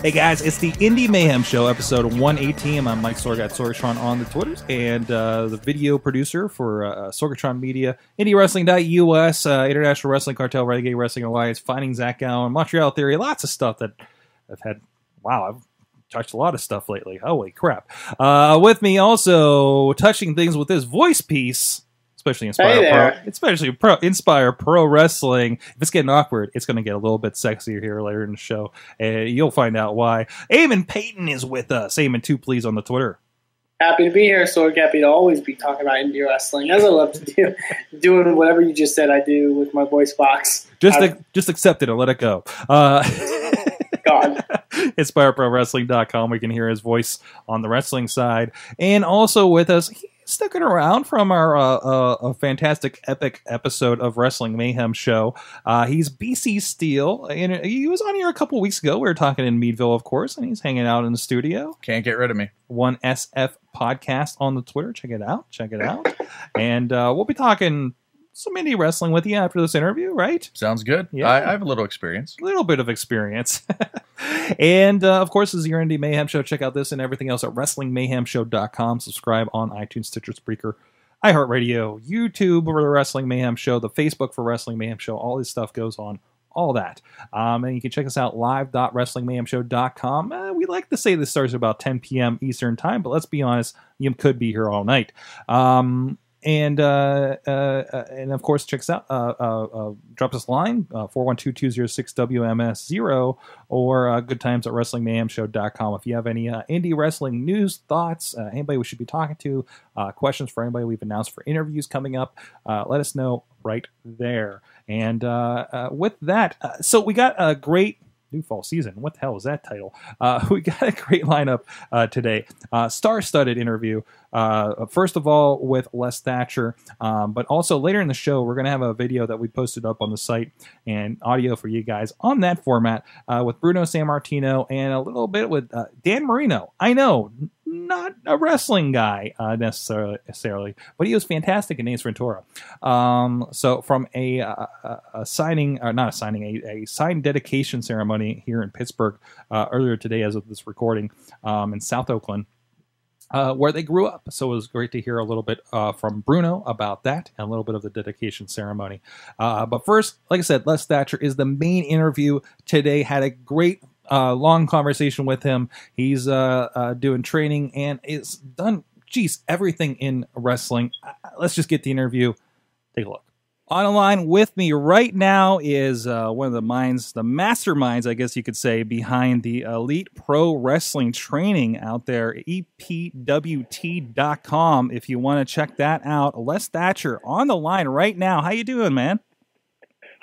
Hey guys, it's the Indie Mayhem Show, episode 118. I'm Mike Sorg at Sorgatron on the Twitters and uh, the video producer for uh, Sorgatron Media, IndieWrestling.us, uh, International Wrestling Cartel, Renegade Wrestling Alliance, Finding Zach Gowen, Montreal Theory, lots of stuff that I've had. Wow, I've touched a lot of stuff lately. Holy crap. Uh, with me also touching things with this voice piece. Especially Inspire Hey Pro, especially Pro, Inspire Pro Wrestling. If it's getting awkward, it's going to get a little bit sexier here later in the show, and you'll find out why. Eamon Payton is with us. Eamon, two please on the Twitter. Happy to be here, Sword. Happy to always be talking about indie wrestling, as I love to do. Doing whatever you just said I do with my voice box. Just just accept it and let it go. Uh, God. InspireProWrestling.com. We can hear his voice on the wrestling side. And also with us, sticking around from our uh, uh, a fantastic epic episode of Wrestling Mayhem show. Uh, he's BC Steel. And he was on here a couple weeks ago. We were talking in Meadville, of course, and he's hanging out in the studio. Can't get rid of me. One SF podcast on the Twitter. Check it out. Check it out. and uh, we'll be talking some indie wrestling with you after this interview, right? Sounds good. Yeah. I, I have a little experience. a little bit of experience. and uh, of course, this is your Indie Mayhem Show. Check out this and everything else at WrestlingMayhemShow.com. Subscribe on iTunes, Stitcher, Spreaker, iHeartRadio, YouTube for the Wrestling Mayhem Show, the Facebook for Wrestling Mayhem Show. All this stuff goes on. All that. Um, and you can check us out live.wrestlingmayhemshow.com. Uh, we like to say this starts about 10 p.m. Eastern Time, but let's be honest, you could be here all night. Um, and uh, uh, uh, and of course, check us out. Uh, uh, uh, drop us a line four one two two zero six WMS zero or good times at WrestlingMayhemShow.com. If you have any indie wrestling news, thoughts, anybody we should be talking to, questions for anybody we've announced for interviews coming up, let us know right there. And with that, so we got a great new fall season. What the hell is that title? Uh, we got a great lineup uh, today. Uh, star-studded interview. Uh, first of all, with Les Thatcher, um, but also later in the show, we're going to have a video that we posted up on the site and audio for you guys on that format uh, with Bruno Sammartino and a little bit with uh, Dan Marino. I know, not a wrestling guy uh, necessarily, necessarily, but he was fantastic in Ace Ventura. Um, so from a, uh, a, a signing, or not a signing, a, a sign dedication ceremony here in Pittsburgh uh, earlier today, as of this recording, um, in South Oakland. Uh, where they grew up. So it was great to hear a little bit uh, from Bruno about that and a little bit of the dedication ceremony. Uh, but first, like I said, Les Thatcher is the main interview today. Had a great uh, long conversation with him. He's uh, uh, doing training and is done, geez, everything in wrestling. Uh, let's just get the interview. Take a look. On the line with me right now is uh, one of the minds, the masterminds, I guess you could say, behind the Elite Pro Wrestling training out there, epwt.com. If you want to check that out, Les Thatcher on the line right now. How you doing, man?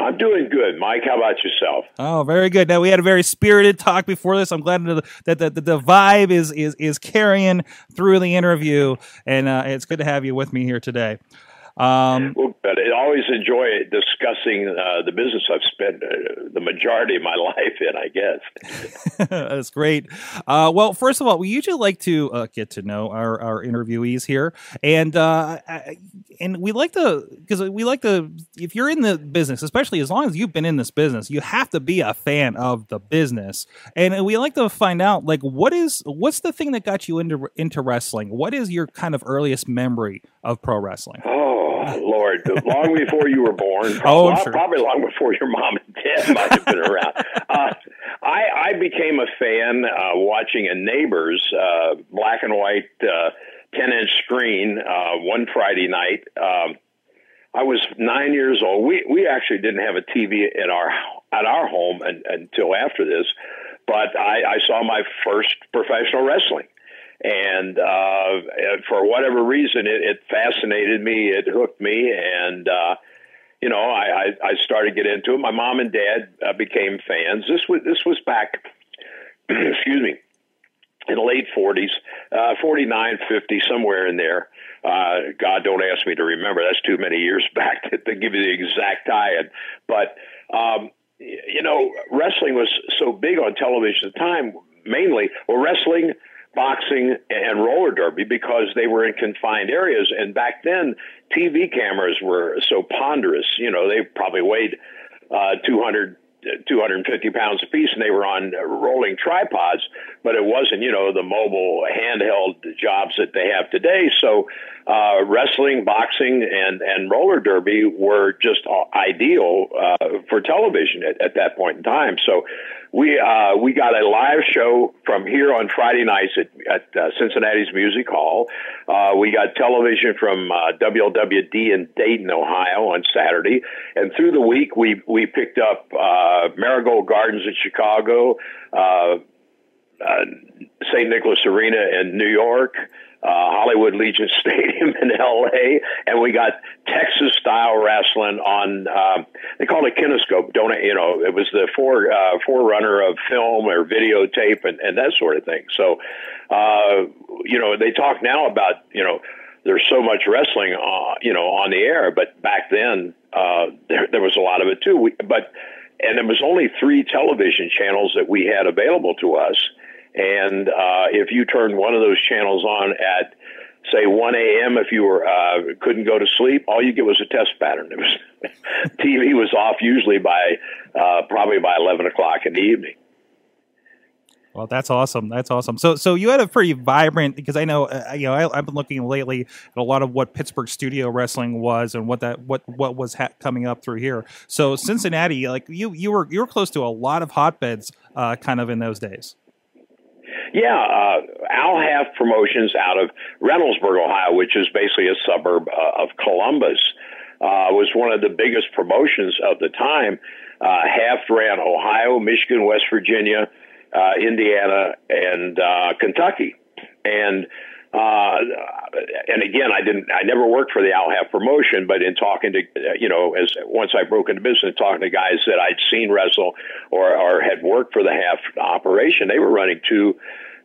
I'm doing good, Mike. How about yourself? Oh, very good. Now we had a very spirited talk before this. I'm glad that the, the, vibe is is is carrying through the interview, and uh, it's good to have you with me here today. Um, good. I always enjoy discussing uh, the business I've spent uh, the majority of my life in, I guess. That's great. Uh, well, first of all, we usually like to uh, get to know our, our interviewees here, and uh, I- and we like to because we like to. If you're in the business, especially as long as you've been in this business, you have to be a fan of the business, and we like to find out like what is what's the thing that got you into into wrestling. What is your kind of earliest memory of pro wrestling? Oh, Lord. Long before you were born. Oh, sure. Probably long before your mom and dad might have been around. Uh, I, I became a fan uh, watching a neighbor's uh, black and white uh, 10 inch screen uh, one Friday night. Um, I was nine years old. We we actually didn't have a TV in our at our home un until after this, but I, I saw my first professional wrestling, and uh, for whatever reason, it, it fascinated me. It hooked me, and uh, you know, I, I I started to get into it. My mom and dad uh, became fans. This was this was back, excuse me, in the late 40s, uh, 49, 50, somewhere in there. Uh, God, don't ask me to remember. That's too many years back to, to give you the exact tie-in. But um, you know, wrestling was so big on television at the time. Mainly, well, wrestling, boxing, and roller derby because they were in confined areas. And back then, TV cameras were so ponderous. You know, they probably weighed uh, 200 250 pounds apiece, and they were on rolling tripods, but it wasn't, you know, the mobile handheld jobs that they have today. So, uh, wrestling, boxing, and and roller derby were just ideal uh, for television at, at that point in time. So, we uh, we got a live show from here on Friday nights at, at uh, Cincinnati's Music Hall. Uh, we got television from uh, WLWD in Dayton, Ohio, on Saturday, and through the week we we picked up uh, Marigold Gardens in Chicago. Uh, uh, St. Nicholas Arena in New York, uh, Hollywood Legion Stadium in L.A., and we got Texas style wrestling on. Uh, they called it kinescope. Don't? You know, it was the fore uh, forerunner of film or videotape and, and that sort of thing. So, uh, you know, they talk now about you know there's so much wrestling, uh, you know, on the air, but back then uh, there there was a lot of it too. We, but and there was only three television channels that we had available to us and uh, if you turned one of those channels on at say 1 a.m. if you were uh, couldn't go to sleep, all you get was a test pattern. It was TV was off usually by uh, probably by 11 o'clock in the evening. Well, that's awesome. That's awesome. So, so you had a pretty vibrant because I know, uh, you know, I, have been looking lately at a lot of what Pittsburgh studio wrestling was and what that what what was ha- coming up through here. So, Cincinnati, like you, you were you were close to a lot of hotbeds, uh, kind of in those days. Yeah, uh, Al Haft Promotions out of Reynoldsburg, Ohio, which is basically a suburb uh, of Columbus, uh, was one of the biggest promotions of the time. Uh, Haft ran Ohio, Michigan, West Virginia, uh, Indiana, and uh, Kentucky, and uh, and again, I didn't, I never worked for the Al Haft promotion, but in talking to, you know, as once I broke into business, talking to guys that I'd seen wrestle or, or had worked for the Haft operation, they were running two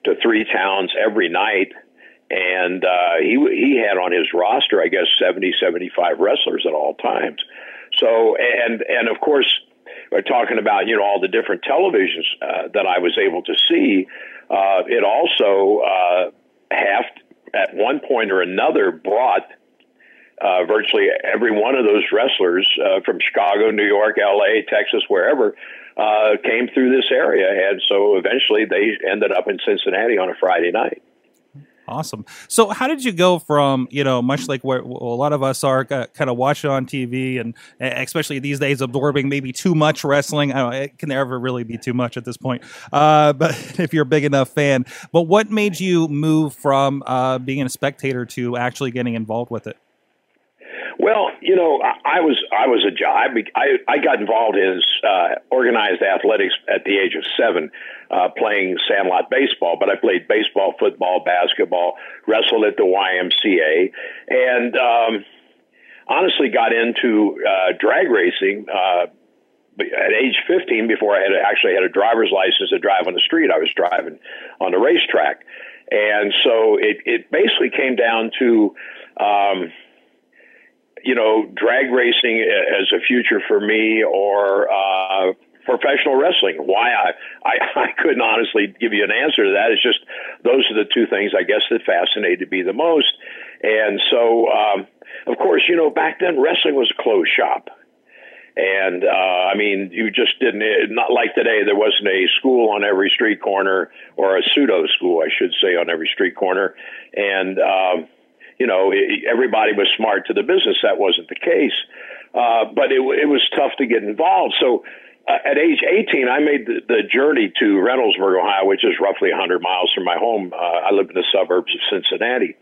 to three towns every night. And, uh, he, he had on his roster, I guess, 70, 75 wrestlers at all times. So, and, and of course, we're talking about, you know, all the different televisions, uh, that I was able to see. Uh, it also, uh, Haft at one point or another brought uh, virtually every one of those wrestlers uh, from Chicago, New York, L.A., Texas, wherever, uh, came through this area, and so eventually they ended up in Cincinnati on a Friday night. Awesome. So, how did you go from you know much like where a lot of us are kind of watching on TV, and especially these days absorbing maybe too much wrestling? I don't know, can never really be too much at this point. Uh, but if you're a big enough fan, but what made you move from uh, being a spectator to actually getting involved with it? You know, I, was I was I was a I, I I got involved in uh, organized athletics at the age of seven, uh, playing sandlot baseball. But I played baseball, football, basketball, wrestled at the YMCA, and um, honestly got into uh, drag racing. Uh, at age 15, before I had actually had a driver's license to drive on the street, I was driving on the racetrack, and so it it basically came down to. Um, you know, drag racing as a future for me or uh, professional wrestling. Why I, I I couldn't honestly give you an answer to that. It's just those are the two things I guess that fascinated me the most. And so, um, of course, you know, back then wrestling was a closed shop. And uh, I mean, you just didn't. Not like today. There wasn't a school on every street corner, or a pseudo school, I should say, on every street corner. And um, you know, everybody was smart to the business. That wasn't the case. Uh, but it, it was tough to get involved. So uh, at age 18, I made the, the journey to Reynoldsburg, Ohio, which is roughly 100 miles from my home. Uh, I live in the suburbs of Cincinnati,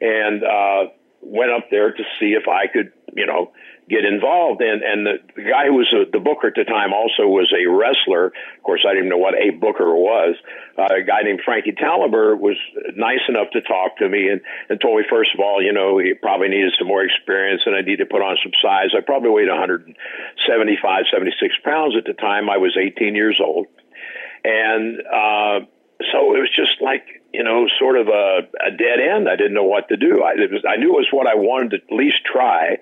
and uh, went up there to see if I could, you know, get involved. And and the, the guy who was a, the booker at the time also was a wrestler. Of course, I didn't know what a booker was. Uh, a guy named Frankie Talaber was nice enough to talk to me and, and told me first of all, you know, he probably needed some more experience and I needed to put on some size. I probably weighed 175, 76 pounds at the time. I was 18 years old, and uh, so it was just like you know, sort of a, a dead end. I didn't know what to do. I, was, I knew it was what I wanted to at least try,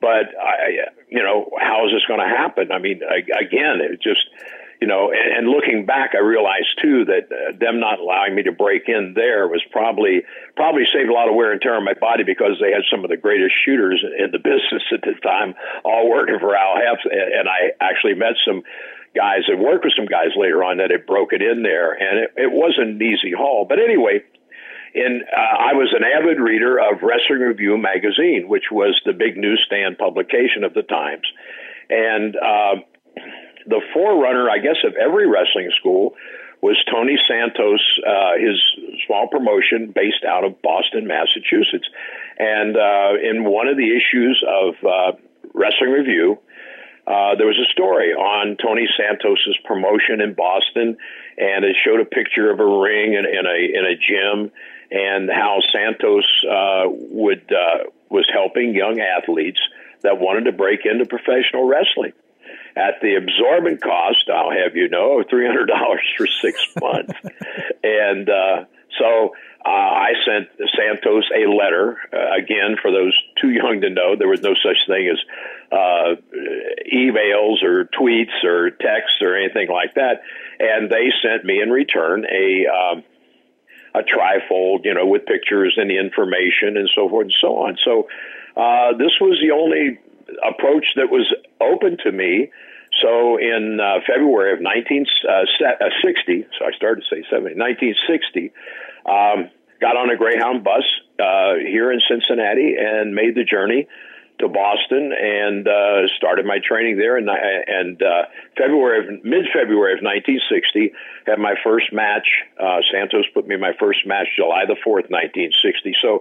but I, you know, how is this going to happen? I mean, I, again, it just, you know, and, and looking back, I realized too that uh, them not allowing me to break in there was probably probably saved a lot of wear and tear on my body because they had some of the greatest shooters in the business at the time, all working for Al Haft, and, and I actually met some guys and worked with some guys later on that had broken in there, and it, it wasn't an easy haul. But anyway, in uh, I was an avid reader of Wrestling Review magazine, which was the big newsstand publication of the times, and uh, the forerunner, I guess, of every wrestling school was Tony Santos, uh, his small promotion based out of Boston, Massachusetts. And uh, in one of the issues of uh, Wrestling Review, uh, there was a story on Tony Santos's promotion in Boston, and it showed a picture of a ring in, in a in a gym, and how Santos uh, would uh, was helping young athletes that wanted to break into professional wrestling at the absorbent cost, I'll have you know, three hundred dollars for six months. and uh, so uh, I sent Santos a letter uh, again for those too young to know. There was no such thing as uh, emails or tweets or texts or anything like that, and they sent me in return a. Um, a trifold, you know, with pictures and the information and so forth and so on. So uh, this was the only approach that was open to me. So in uh, February of 1960, uh, uh, so I started to say 70, 1960, um, got on a Greyhound bus uh, here in Cincinnati and made the journey to Boston and uh, started my training there. And, and uh, February mid February of 1960, had my first match. Uh, Santos put me in my first match July the 4th, 1960. So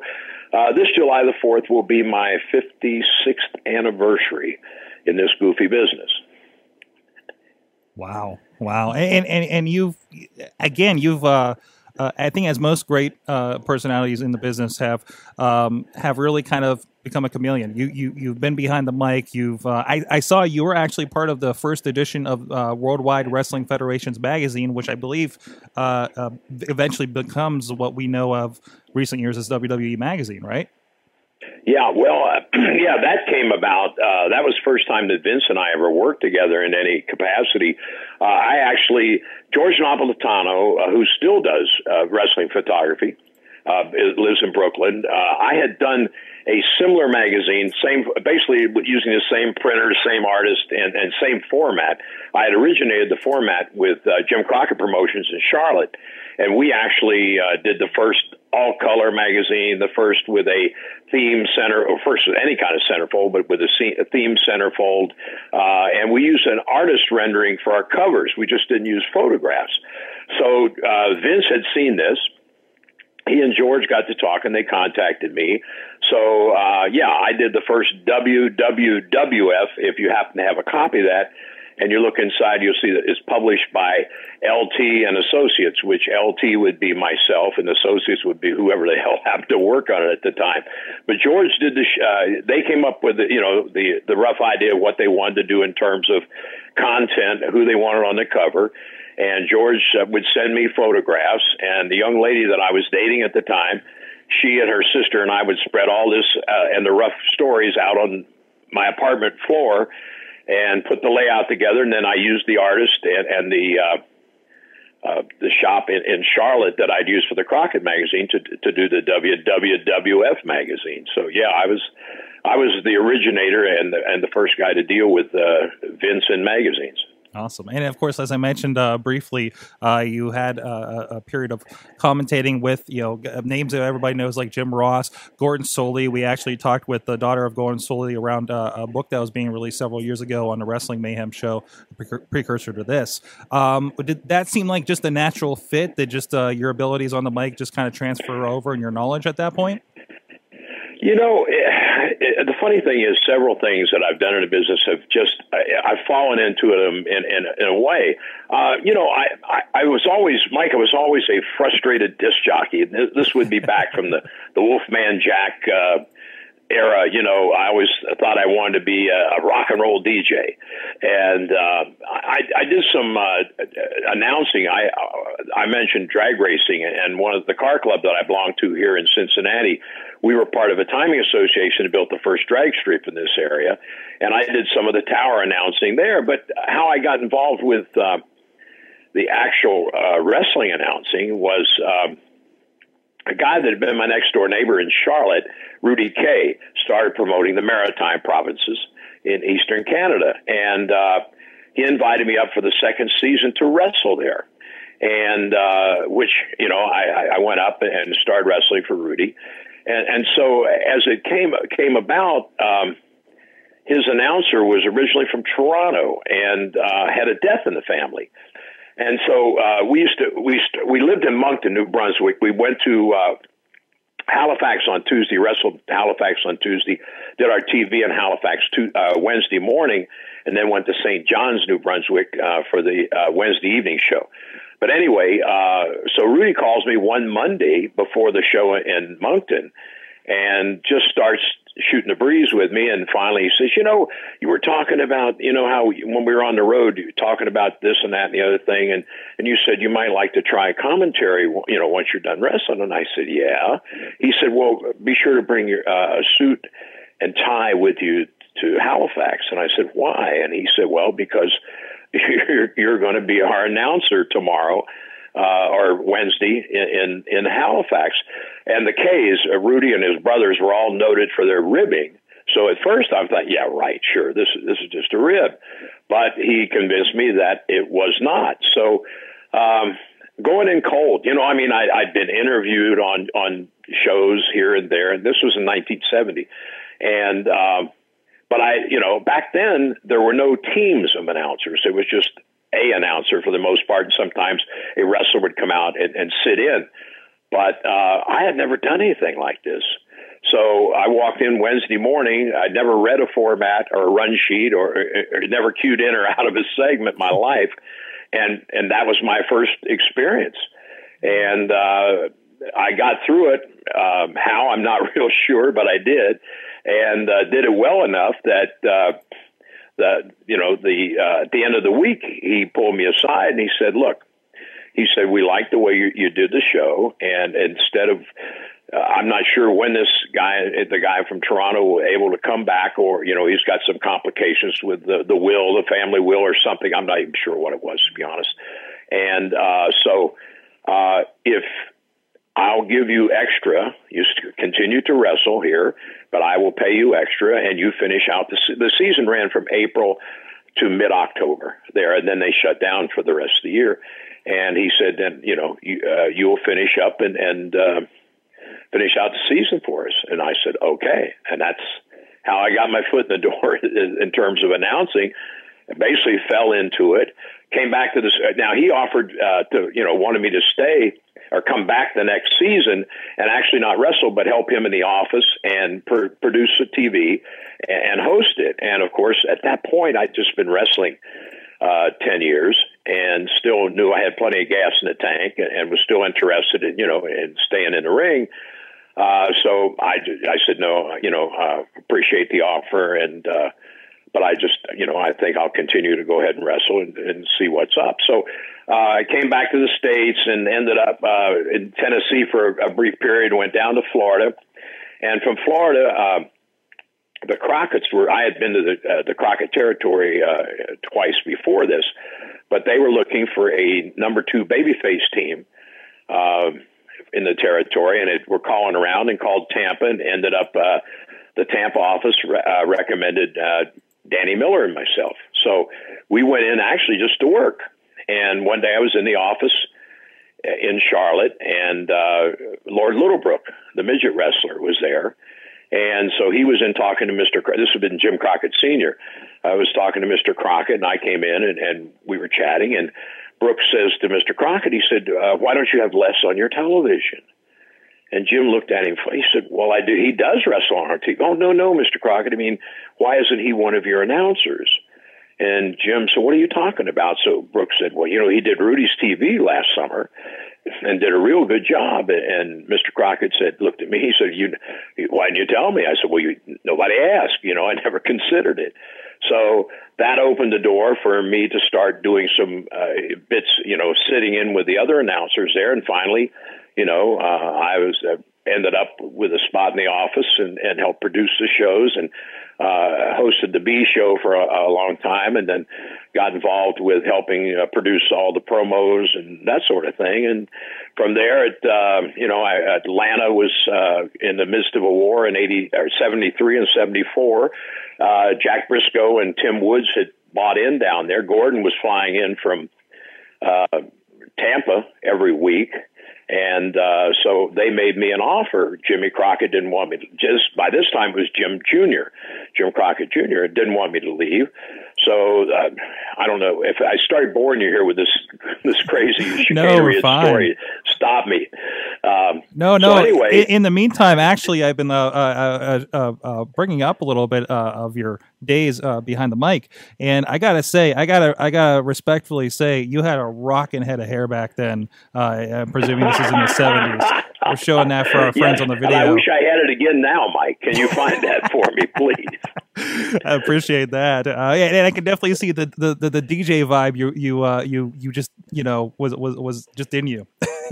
uh, this July the 4th will be my 56th anniversary in this goofy business. Wow. Wow. And, and, and you've, again, you've, uh, I think as most great uh, personalities in the business have um, have really kind of become a chameleon. You you you've been behind the mic. You've uh, I, I saw you were actually part of the first edition of uh, Worldwide Wrestling Federation's magazine, which I believe uh, uh, eventually becomes what we know of recent years as WWE magazine, right? Yeah, well, uh, yeah, that came about. Uh, that was first time that Vince and I ever worked together in any capacity. Uh, I actually, George Napolitano, uh, who still does uh, wrestling photography, uh, lives in Brooklyn. I had done a similar magazine, same basically using the same printer, same artist, and, and same format. I had originated the format with Jim Crockett Promotions in Charlotte, and we actually uh, did the first all color magazine, the first with a theme center, or first with any kind of centerfold, but with a, theme centerfold. Uh, and we used an artist rendering for our covers. We just didn't use photographs. So uh, Vince had seen this. He and George got to talk, and they contacted me. So uh, yeah, I did the first WWWF. If you happen to have a copy of that, and you look inside, you'll see that it's published by LT and Associates, which LT would be myself, and Associates would be whoever the hell happened to work on it at the time. But George did the. Sh- uh, they came up with the, you know the the rough idea of what they wanted to do in terms of content, who they wanted on the cover. And George uh, would send me photographs, and the young lady that I was dating at the time, she and her sister and I would spread all this uh, and the rough stories out on my apartment floor and put the layout together. And then I used the artist and, and the uh, uh, the shop in, in Charlotte that I'd used for the Crockett magazine to to do the WWWF magazine. So yeah, I was I was the originator and the, and the first guy to deal with uh, Vince in magazines. Awesome, and of course, as I mentioned uh, briefly, uh, you had uh, a period of commentating with you know names that everybody knows like Jim Ross, Gordon Solie. We actually talked with the daughter of Gordon Solie around uh, a book that was being released several years ago on the Wrestling Mayhem show, precursor to this. Um, did that seem like just a natural fit? Did just uh, your abilities on the mic just kind of transfer over and your knowledge at that point? You know, it, the funny thing is, several things that I've done in the business have just I, I've fallen into them in, in, in a way. Uh, you know, I, I I was always Mike. I was always a frustrated disc jockey. This would be back from the the Wolfman Jack. Uh, era, you know, I always thought I wanted to be a, a rock and roll DJ, and uh, I, I did some uh, announcing. I I mentioned drag racing, and one of the car club that I belonged to here in Cincinnati, we were part of a timing association that built the first drag strip in this area, and I did some of the tower announcing there. But how I got involved with uh, the actual uh, wrestling announcing was. Um, a guy that had been my next door neighbor in Charlotte, Rudy Kay, started promoting the Maritime provinces in Eastern Canada. And uh, he invited me up for the second season to wrestle there. And uh, which, you know, I, I went up and started wrestling for Rudy. And, and so as it came, came about, um, his announcer was originally from Toronto and uh, had a death in the family. And so uh, we used to we used to, we lived in Moncton, New Brunswick. We went to uh, Halifax on Tuesday, wrestled Halifax on Tuesday, did our TV in Halifax to, uh, Wednesday morning, and then went to St. John's, New Brunswick uh, for the uh, Wednesday evening show. But anyway, uh, so Rudy calls me one Monday before the show in Moncton and just starts shooting the breeze with me. And finally, he says, "You know, you were talking about, you know, how when we were on the road, you were talking about this and that and the other thing, and and you said you might like to try commentary, you know, once you're done wrestling." And I said, "Yeah." He said, "Well, be sure to bring your uh, suit and tie with you to Halifax." And I said, "Why?" And he said, "Well, because." You're, you're going to be our announcer tomorrow, uh, or Wednesday in, in, in Halifax. And the K's, uh, Rudy and his brothers were all noted for their ribbing. So at first I thought, yeah, right, sure, this this is just a rib, but he convinced me that it was not. So um, going in cold, you know, I mean, I, I'd been interviewed on on shows here and there, and this was in 1970, and um, but I, you know, back then there were no teams of announcers. It was just a announcer for the most part, and sometimes a wrestler would come out and, and sit in. But uh, I had never done anything like this. So I walked in Wednesday morning. I'd never read a format or a run sheet or, or, or never cued in or out of a segment in my life. And, and that was my first experience. And, uh, I got through it. Um, how I'm not real sure, but I did, and uh, did it well enough that uh, the you know the uh, at the end of the week he pulled me aside and he said, "Look," he said, "We like the way you, you did the show, and instead of uh, I'm not sure when this guy, the guy from Toronto, will able to come back, or you know, he's got some complications with the the will, the family will, or something. I'm not even sure what it was, to be honest. And uh, so, uh, if I'll give you extra. You continue to wrestle here, but I will pay you extra, and you finish out the the season ran from April to mid October there, and then they shut down for the rest of the year. And he said, then you know you uh, you will finish up and and uh, finish out the season for us. And I said, okay, and that's how I got my foot in the door in terms of announcing. basically fell into it. Came back to this. Now he offered uh, to you know wanted me to stay or come back the next season and actually not wrestle, but help him in the office and pr- produce a TV and host it. And of course, at that point, I'd just been wrestling uh, 10 years and still knew I had plenty of gas in the tank and, and was still interested in, you know, in staying in the ring. Uh, so I, I said, no, you know, uh, appreciate the offer. And, uh, but I just, you know, I think I'll continue to go ahead and wrestle and, and see what's up. So uh, I came back to the States and ended up uh, in Tennessee for a, a brief period, went down to Florida. And from Florida, uh, the Crockett's were, I had been to the, uh, the Crockett territory uh, twice before this, but they were looking for a number two babyface team. Uh, in the territory, and it, we're calling around and called Tampa, and ended up uh, the Tampa office uh, recommended uh, Danny Miller and myself. So we went in actually just to work. And one day I was in the office in Charlotte, and uh, Lord Littlebrook, the midget wrestler, was there. And so he was in talking to Mr. This had been Jim Crockett Sr. I was talking to Mr. Crockett, and I came in and, and we were chatting. And Brooks says to Mr. Crockett, he said, uh, "Why don't you have Les on your television?" And Jim looked at him. He said, "Well, I do. He does wrestle on our TV." Oh no, no, Mr. Crockett. I mean, why isn't he one of your announcers? And Jim said, "What are you talking about?" So Brooks said, "Well, you know, he did Rudy's TV last summer, and did a real good job. And Mr. Crockett said, looked at me. He said, "You, why didn't you tell me?" I said, "Well, you, nobody asked. You know, I never considered it." So that opened the door for me to start doing some uh, bits, you know, sitting in with the other announcers there. And finally, you know, uh, I was uh, ended up with a spot in the office and, and helped produce the shows and uh, hosted the B show for a, a long time, and then got involved with helping uh, produce all the promos and that sort of thing. And from there, it uh, you know, I, Atlanta was uh, in the midst of a war in eighty or seventy three and seventy four. Uh, Jack Briscoe and Tim Woods had bought in down there. Gordon was flying in from uh, Tampa every week and uh, so they made me an offer. Jimmy Crockett didn't want me to, just by this time it was Jim Jr., Jim Crockett Jr., didn't want me to leave. So uh, I don't know if I start boring you here with this this crazy no, story. Stop me. Um, no, no. So anyway, in, in, the meantime, actually, I've been uh, uh, uh, uh bringing up a little bit uh, of your days behind the mic, and I gotta say, I gotta, I gotta respectfully say, you had a rocking head of hair back then. I'm presuming this is in the '70s. We're showing that for our friends on the video. I wish I had it again now, Mike. Can you find that for me, please? I appreciate that. Uh, yeah, and I can definitely see the, the, the, the DJ vibe you you uh, you you just you know was was was just in you.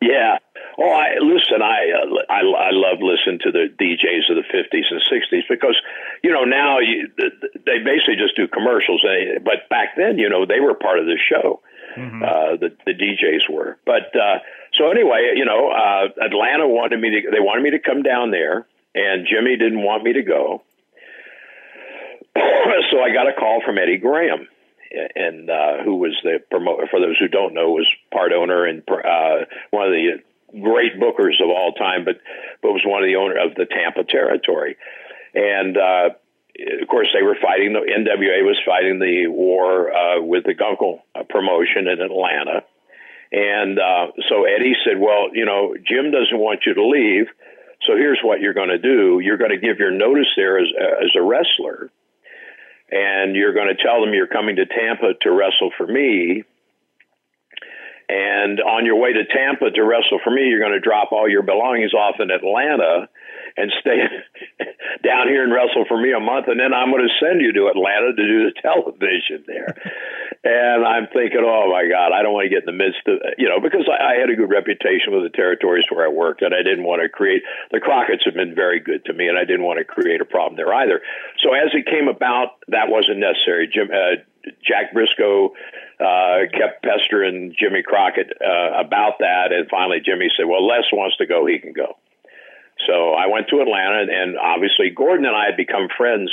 yeah. Oh, I listen. I, uh, I I love listening to the DJs of the '50s and '60s because you know now you, they basically just do commercials. But back then, you know, they were part of the show. Mm-hmm. Uh, the the DJs were. But uh, so anyway, you know, uh, Atlanta wanted me to. They wanted me to come down there, and Jimmy didn't want me to go. so I got a call from Eddie Graham, and uh, who was the promoter. For those who don't know, was part owner and uh, one of the great bookers of all time, but but was one of the owner of the Tampa territory, and. Uh, of course, they were fighting. The NWA was fighting the war uh, with the Gunkel uh, promotion in Atlanta, and uh, so Eddie said, "Well, you know, Jim doesn't want you to leave, so here's what you're going to do. You're going to give your notice there as as a wrestler, and you're going to tell them you're coming to Tampa to wrestle for me." And on your way to Tampa to wrestle for me, you're going to drop all your belongings off in Atlanta and stay down here and wrestle for me a month, and then I'm going to send you to Atlanta to do the television there. and I'm thinking, oh my God, I don't want to get in the midst of, you know, because I, I had a good reputation with the territories where I worked, and I didn't want to create. The Crockett's have been very good to me, and I didn't want to create a problem there either. So as it came about, that wasn't necessary. Jim. Uh, Jack Briscoe uh, kept pestering Jimmy Crockett uh, about that, and finally Jimmy said, "Well, Les wants to go; he can go." So I went to Atlanta, and obviously Gordon and I had become friends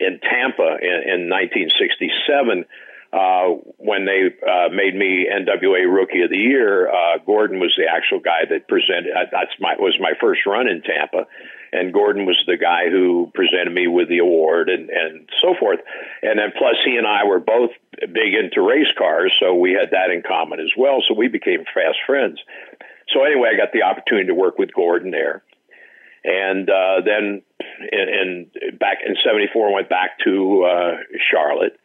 in Tampa in, in 1967. Uh, when they uh, made me NWA Rookie of the Year, uh, Gordon was the actual guy that presented. Uh, that's my was my first run in Tampa, and Gordon was the guy who presented me with the award and and so forth. And then plus he and I were both big into race cars, so we had that in common as well. So we became fast friends. So anyway, I got the opportunity to work with Gordon there and uh, then in, in back in '74 went back to uh, Charlotte,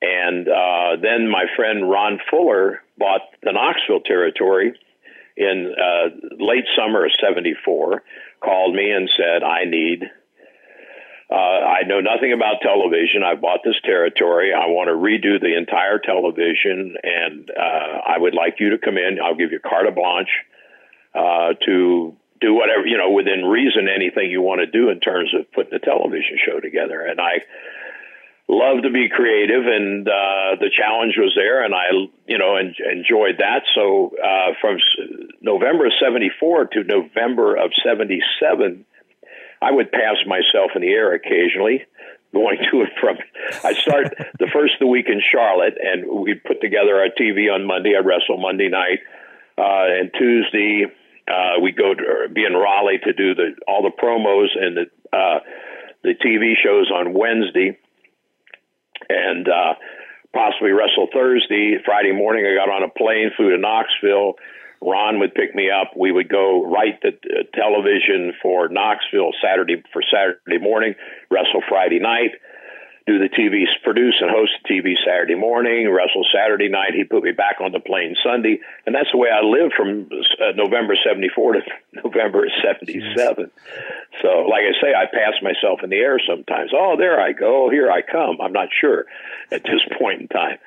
and uh, then my friend Ron Fuller bought the Knoxville territory in uh, late summer of '74. Called me and said, "I need." Uh, I know nothing about television. I bought this territory. I want to redo the entire television, and uh, I would like you to come in. I'll give you carte blanche to do whatever you know within reason anything you want to do in terms of putting a television show together. And i love to be creative and uh the challenge was there and i you know en- enjoyed that. So uh from november of 74 to november of 77 i would pass myself in the air occasionally going to and from. I start the first of the week in charlotte and we put together our tv on monday i wrestle monday night uh and tuesday uh, we go to be in Raleigh to do the all the promos and the uh, the TV shows on Wednesday, and uh, possibly wrestle Thursday. Friday morning, I got on a plane, flew to Knoxville. Ron would pick me up. We would go write the uh, television for Knoxville Saturday for Saturday morning, wrestle Friday night. Do the TV, produce and host the TV Saturday morning, wrestle Saturday night. He put me back on the plane Sunday, and that's the way I lived from uh, November '74 to November '77. So, like I say, I pass myself in the air sometimes. Oh, there I go. Here I come. I'm not sure at this point in time,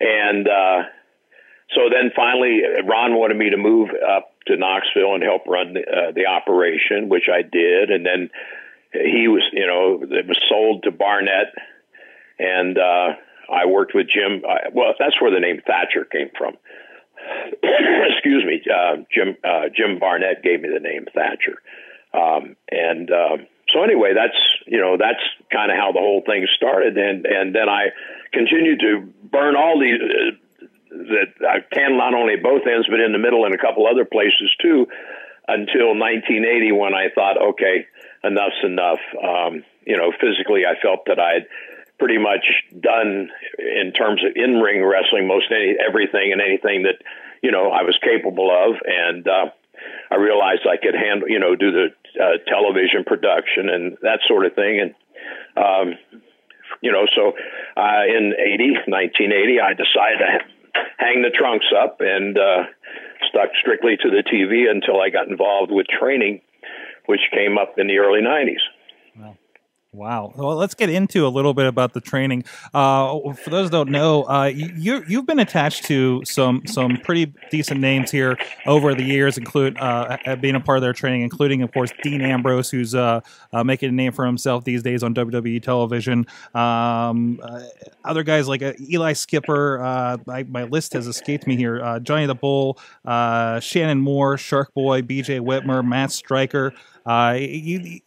and uh, so then finally, Ron wanted me to move up to Knoxville and help run the, uh, the operation, which I did, and then he was, you know, it was sold to Barnett, and uh, I worked with Jim. Uh, well, that's where the name Thatcher came from. Excuse me, uh, Jim uh, Jim Barnett gave me the name Thatcher, um, and um, so anyway, that's you know that's kind of how the whole thing started, and and then I continued to burn all these. Uh, that I can not only at both ends, but in the middle and a couple other places too, until 1980 when I thought, okay, enough's enough. Um, you know, physically, I felt that I'd pretty much done in terms of in ring wrestling most any, everything and anything that you know I was capable of, and uh, I realized I could handle you know do the uh, television production and that sort of thing, and um, you know so uh, in 80, 1980, I decided to hang the trunks up and uh, stuck strictly to the TV until I got involved with training which came up in the early 90s. Wow. Well, let's get into a little bit about the training. Uh, for those who don't know, uh, you you've been attached to some some pretty decent names here over the years, include uh, being a part of their training, including of course Dean Ambrose, who's uh, uh, making a name for himself these days on WWE television. Um, uh, other guys like Eli Skipper. My, my, list has escaped me here. Johnny the Bull, Shannon Moore, Shark Boy, B.J. Whitmer, Matt Striker. Uh, you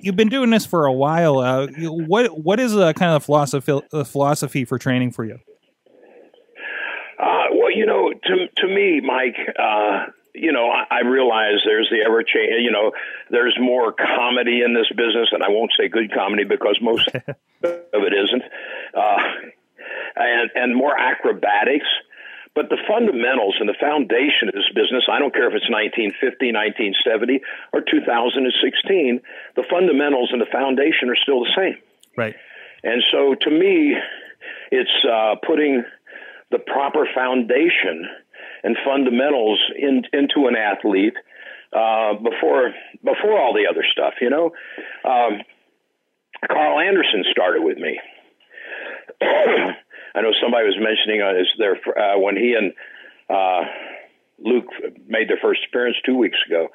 you've been doing this for a while. Uh, what what is a kind of philosophy philosophy for training for you? Uh, well, you know, to to me, Mike, uh, you know, I, I realize there's the ever change. You know, there's more comedy in this business, and I won't say good comedy because most of it isn't, uh, and and more acrobatics. But the fundamentals and the foundation of this business, I don't care if it's 1950, 1970, or 2016, the fundamentals and the foundation are still the same. Right. And so to me, it's uh, putting the proper foundation and fundamentals in, into an athlete uh, before before all the other stuff. You know, um, Karl Anderson started with me. I know somebody was mentioning uh, is there uh, when he and uh, Luke made their first appearance two weeks ago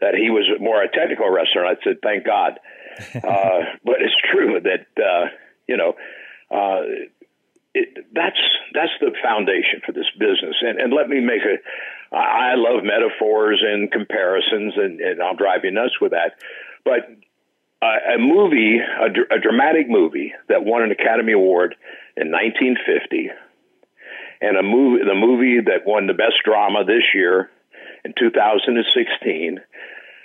that he was more a technical wrestler. And I said, thank God. uh, but it's true that uh, you know uh, it, that's that's the foundation for this business. And, and let me make a. I love metaphors and comparisons, and, and I'll drive you nuts with that. But a movie, a, a dramatic movie that won an Academy Award in 1950, and a movie, the movie that won the best drama this year in 2016.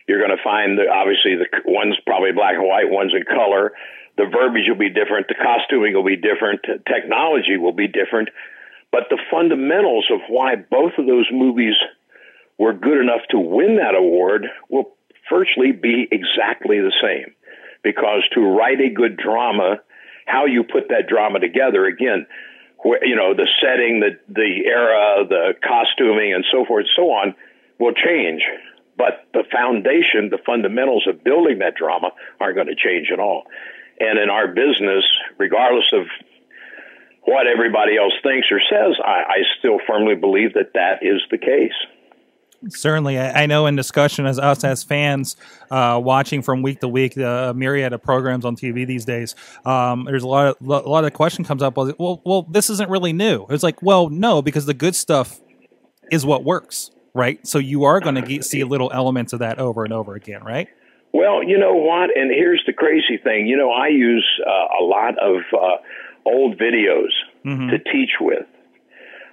You're going to find that obviously the one's probably black and white, one's in color. The verbiage will be different, the costuming will be different, technology will be different, but the fundamentals of why both of those movies were good enough to win that award will virtually be exactly the same. Because to write a good drama how you put that drama together. Again you know the setting the the era the costuming and so forth and so on will change. But the foundation the fundamentals of building that drama aren't going to change at all. And in our business regardless of what everybody else thinks or says I, I still firmly believe that that is the case Certainly, I know in discussion as us as fans uh, watching from week to week, the uh, myriad of programs on TV these days. Um, there's a lot of a lot of question comes up. Well, well, this isn't really new. It's like, well, no, because the good stuff is what works, right? So you are going to see little elements of that over and over again, right? Well, you know what? And here's the crazy thing. You know, I use uh, a lot of uh, old videos mm-hmm. to teach with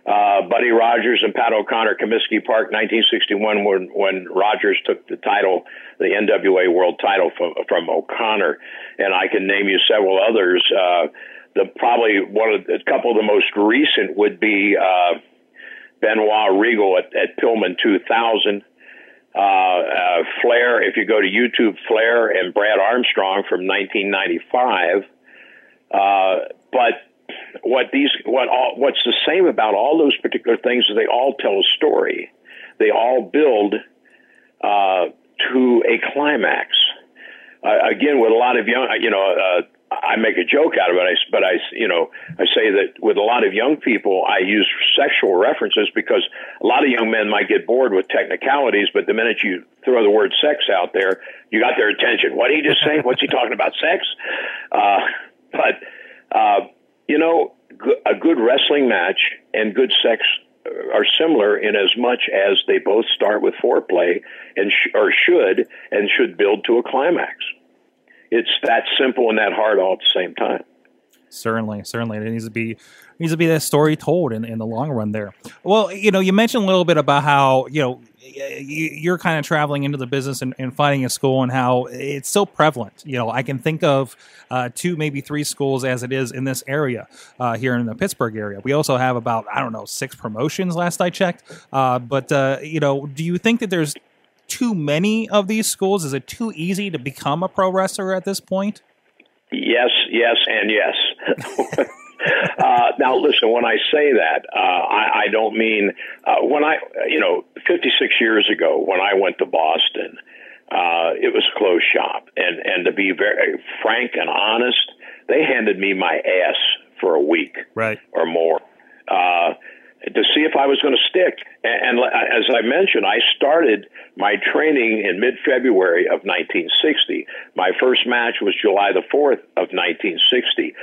uh, Buddy Rogers and Pat O'Connor, Comiskey Park, 1961, when, when Rogers took the title, the NWA World title from, from O'Connor, and I can name you several others. Uh, the probably one of the, a couple of the most recent would be uh, Benoit Regal at, at Pillman 2000. Uh, uh, Flair, if you go to YouTube, Flair and Brad Armstrong from 1995 Uh, but what these what all what's the same about all those particular things is they all tell a story. They all build uh, to a climax. Uh, again, with a lot of young, you know, uh, I make a joke out of it, but I, you know, I say that with a lot of young people, I use sexual references because a lot of young men might get bored with technicalities, but the minute you throw the word sex out there, you got their attention. What did he just say? What's he talking about? Sex? Uh, but, uh, you know, a good wrestling match and good sex are similar in as much as they both start with foreplay and sh- or should and should build to a climax it's that simple and that hard all at the same time. Certainly, certainly, it needs to be needs to be that story told in, in the long run. There, well, you know, you mentioned a little bit about how you know you're kind of traveling into the business and, and, finding a school and how it's so prevalent. You know, I can think of uh, two, maybe three schools as it is in this area uh, here in the Pittsburgh area. We also have about I don't know six promotions last I checked. Uh, but uh, you know, do you think that there's too many of these schools? Is it too easy to become a pro wrestler at this point? Yes, yes, and yes. uh, now, listen, when I say that, uh, I, I don't mean uh, when I, you know, 56 years ago when I went to Boston, uh, it was a closed shop. And, and to be very frank and honest, they handed me my ass for a week right. or more. Uh, to see if I was going to stick. And, and uh, as I mentioned, I started my training in mid February of 1960. My first match was July the 4th of 1960.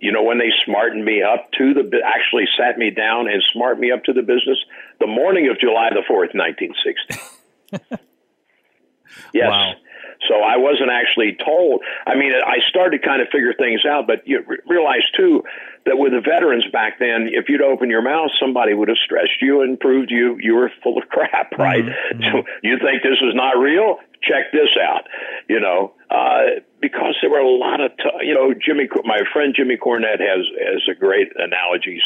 You know, when they smartened me up to the, actually sat me down and smartened me up to the business, the morning of July the 4th, 1960. yes. Wow. So I wasn't actually told. I mean, I started to kind of figure things out, but you realize too that with the veterans back then, if you'd open your mouth, somebody would have stressed you and proved you you were full of crap, right? Mm-hmm. So you think this is not real? Check this out, you know, uh, because there were a lot of, t- you know, Jimmy, my friend Jimmy Cornette has has a great analogies.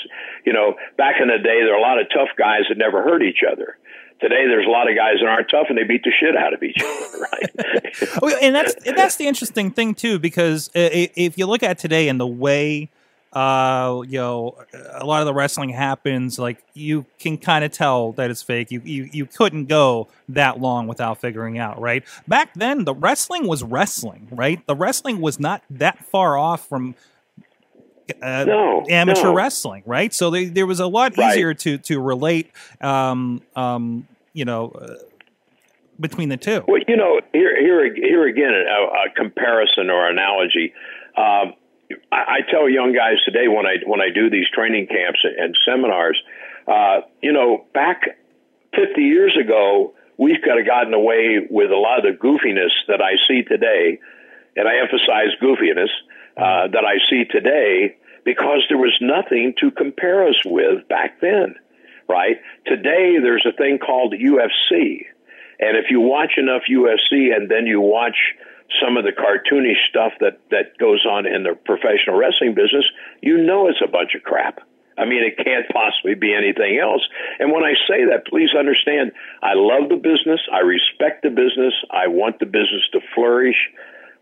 You know, back in the day, there were a lot of tough guys that never hurt each other today there's a lot of guys that aren't tough and they beat the shit out of each other, right? Oh, and that's and that's the interesting thing too, because if you look at today and the way uh, you know, a lot of the wrestling happens. Like you can kind of tell that it's fake. You, you you couldn't go that long without figuring out, right? Back then, the wrestling was wrestling, right? The wrestling was not that far off from uh, no, amateur no. wrestling, right? So they, there was a lot easier to to relate, um, um, you know, uh, between the two. Well, you know, here here here again, a, a comparison or analogy. Um, I, tell young guys today when I when I do these training camps and seminars, uh, you know, back 50 years ago, we've kind of gotten away with a lot of the goofiness that I see today, and I emphasize goofiness uh, that I see today because there was nothing to compare us with back then, right? Today, there's a thing called UFC. And if you watch enough UFC and then you watch some of the cartoonish stuff that, that goes on in the professional wrestling business, you know it's a bunch of crap. I mean, it can't possibly be anything else. And when I say that, please understand, I love the business. I respect the business. I want the business to flourish.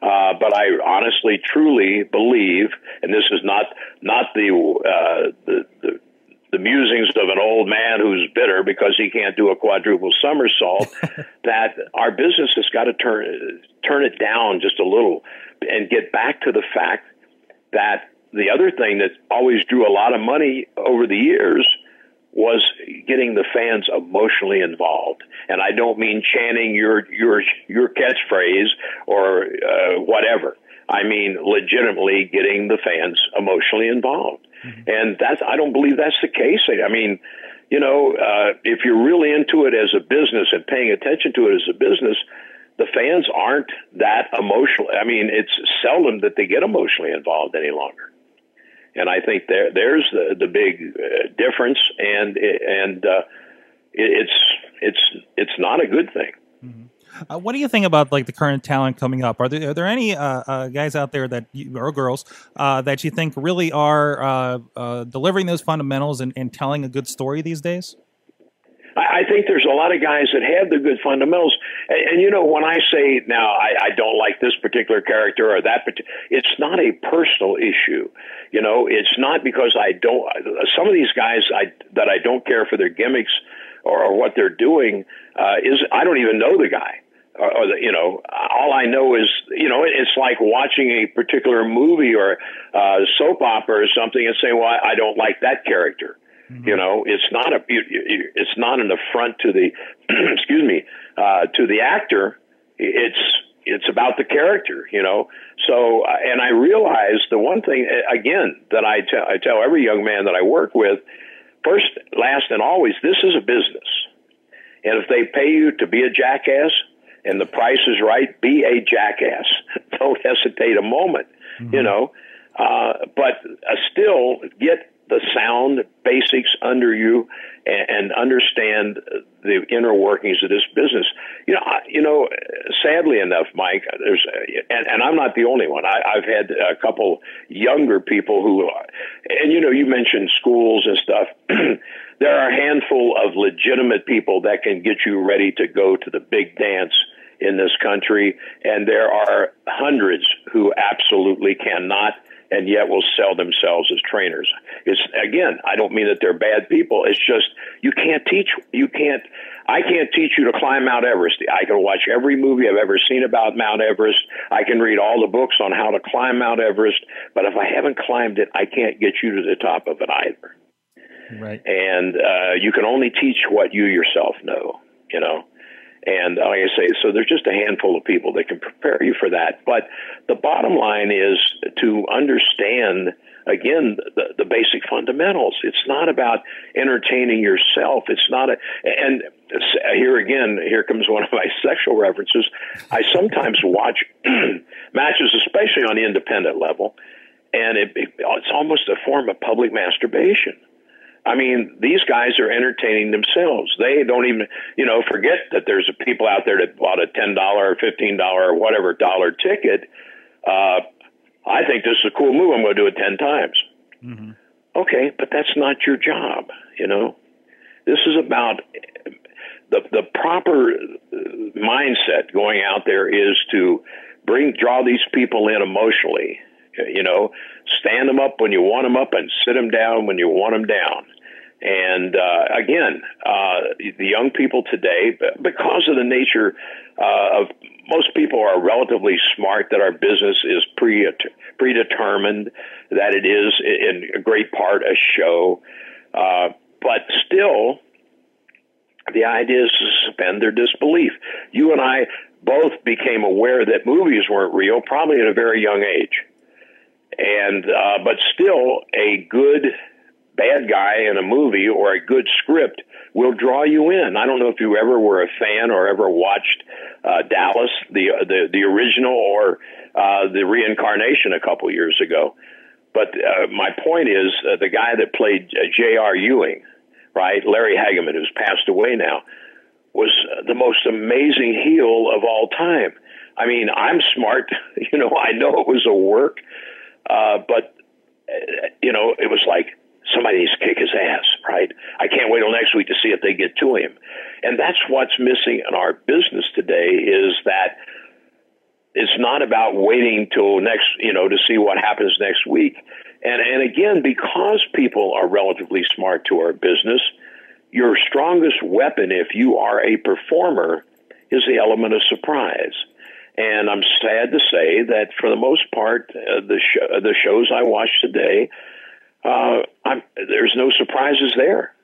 Uh, but I honestly, truly believe, and this is not not the, uh, the the the musings of an old man who's bitter because he can't do a quadruple somersault. that our business has got to turn turn it down just a little and get back to the fact that the other thing that always drew a lot of money over the years was getting the fans emotionally involved. And I don't mean chanting your your your catchphrase or uh, whatever. I mean legitimately getting the fans emotionally involved. And that's I don't believe that's the case. I mean, you know, uh, if you're really into it as a business and paying attention to it as a business, the fans aren't that emotional. I mean, it's seldom that they get emotionally involved any longer and I think there there's the the big uh, difference, and and uh, it's it's it's not a good thing. Mm-hmm. Uh, what do you think about like the current talent coming up? Are there are there any uh, uh, guys out there that you, or girls uh, that you think really are delivering those fundamentals and, and telling a good story these days? I, think there's a lot of guys that have the good fundamentals. And, and you know, when I say now I, I don't like this particular character or that, partic- it's not a personal issue. You know, it's not because I don't. Some of these guys I that I don't care for their gimmicks or, or what they're doing uh, is I don't even know the guy. Or, or the, you know, all I know is you know it's like watching a particular movie or uh, soap opera or something and saying, "Well, I, don't like that character." You know, it's not a it's not an affront to the excuse me uh, to the actor. It's it's about the character, you know. So, uh, and I realize the one thing again that I tell I tell every young man that I work with, first, last, and always, this is a business, and if they pay you to be a jackass and the price is right, be a jackass. Don't hesitate a moment, you know. Uh, but uh, still, get the sound basics under you and, and understand the inner workings of this business. You know, I, you know. Sadly enough, Mike, there's and, and I'm not the only one. I, I've had a couple younger people who, and you know, you mentioned schools and stuff. there are a handful of legitimate people that can get you ready to go to the big dance in this country, and there are hundreds who absolutely cannot and yet will sell themselves as trainers. It's again, I don't mean that they're bad people. It's just you can't teach. You can't. I can't teach you to climb Mount Everest. I can watch every movie I've ever seen about Mount Everest. I can read all the books on how to climb Mount Everest. But if I haven't climbed it, I can't get you to the top of it either. Right. And uh, you can only teach what you yourself know. You know. And I say, so there's just a handful of people that can prepare you for that. But the bottom line is to understand again the, the basic fundamentals. It's not about entertaining yourself. It's not a and here again, here comes one of my sexual references. I sometimes watch matches, especially on the independent level, and it, it, it's almost a form of public masturbation. I mean, these guys are entertaining themselves. They don't even, you know, forget that there's people out there that bought a ten dollar or fifteen dollar or whatever dollar ticket. Uh, I think this is a cool move. I'm going to do it ten times. Mm-hmm. Okay, but that's not your job. You know, this is about the the proper mindset going out there is to bring draw these people in emotionally. You know, stand them up when you want them up and sit them down when you want them down. And uh, again, uh, the young people today, because of the nature uh, of most people are relatively smart, that our business is pre predetermined, that it is in a great part a show, uh, but still, the idea is to suspend their disbelief. You and I both became aware that movies weren't real, probably at a very young age, and uh, but still, a good bad guy in a movie or a good script will draw you in. I don't know if you ever were a fan or ever watched uh, Dallas, the the the original, or uh, the reincarnation a couple years ago. But uh, my point is, uh, the guy that played uh, J.R. Ewing, right, Larry Hagman, who's passed away now, was the most amazing heel of all time. I mean, I'm smart, you know, I know it was a work, uh, but uh, you know, it was like somebody needs to kick his ass, right? I can't wait till next week to see if they get to him. And that's what's missing in our business today is that it's not about waiting till next, you know, to see what happens next week. And and again, because people are relatively smart to our business, your strongest weapon if you are a performer is the element of surprise. And I'm sad to say that for the most part, uh, the sh- the shows I watch today, uh, there's no surprises there.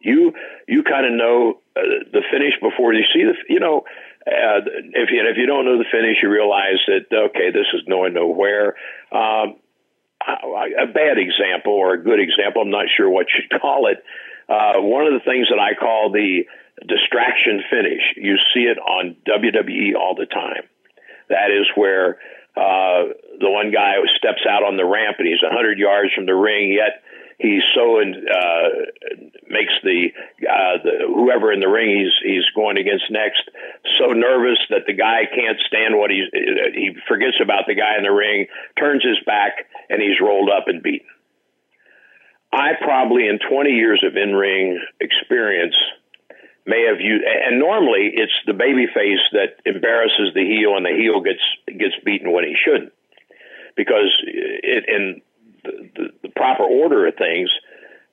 You you kind of know uh, the finish before you see the you know uh, if you if you don't know the finish, you realize that okay, this is going nowhere. Um, a bad example or a good example, I'm not sure what you'd call it. Uh, one of the things that I call the distraction finish, you see it on WWE all the time. That is where uh, the one guy who steps out on the ramp and he's 100 yards from the ring, yet he's so in, uh, makes the, uh, the whoever in the ring he's he's going against next so nervous that the guy can't stand what he's he forgets about the guy in the ring, turns his back, and he's rolled up and beaten. I probably in 20 years of in ring experience may have used, and normally it's the baby face that embarrasses the heel, and the heel gets gets beaten when he shouldn't, because it, in the, the, the proper order of things,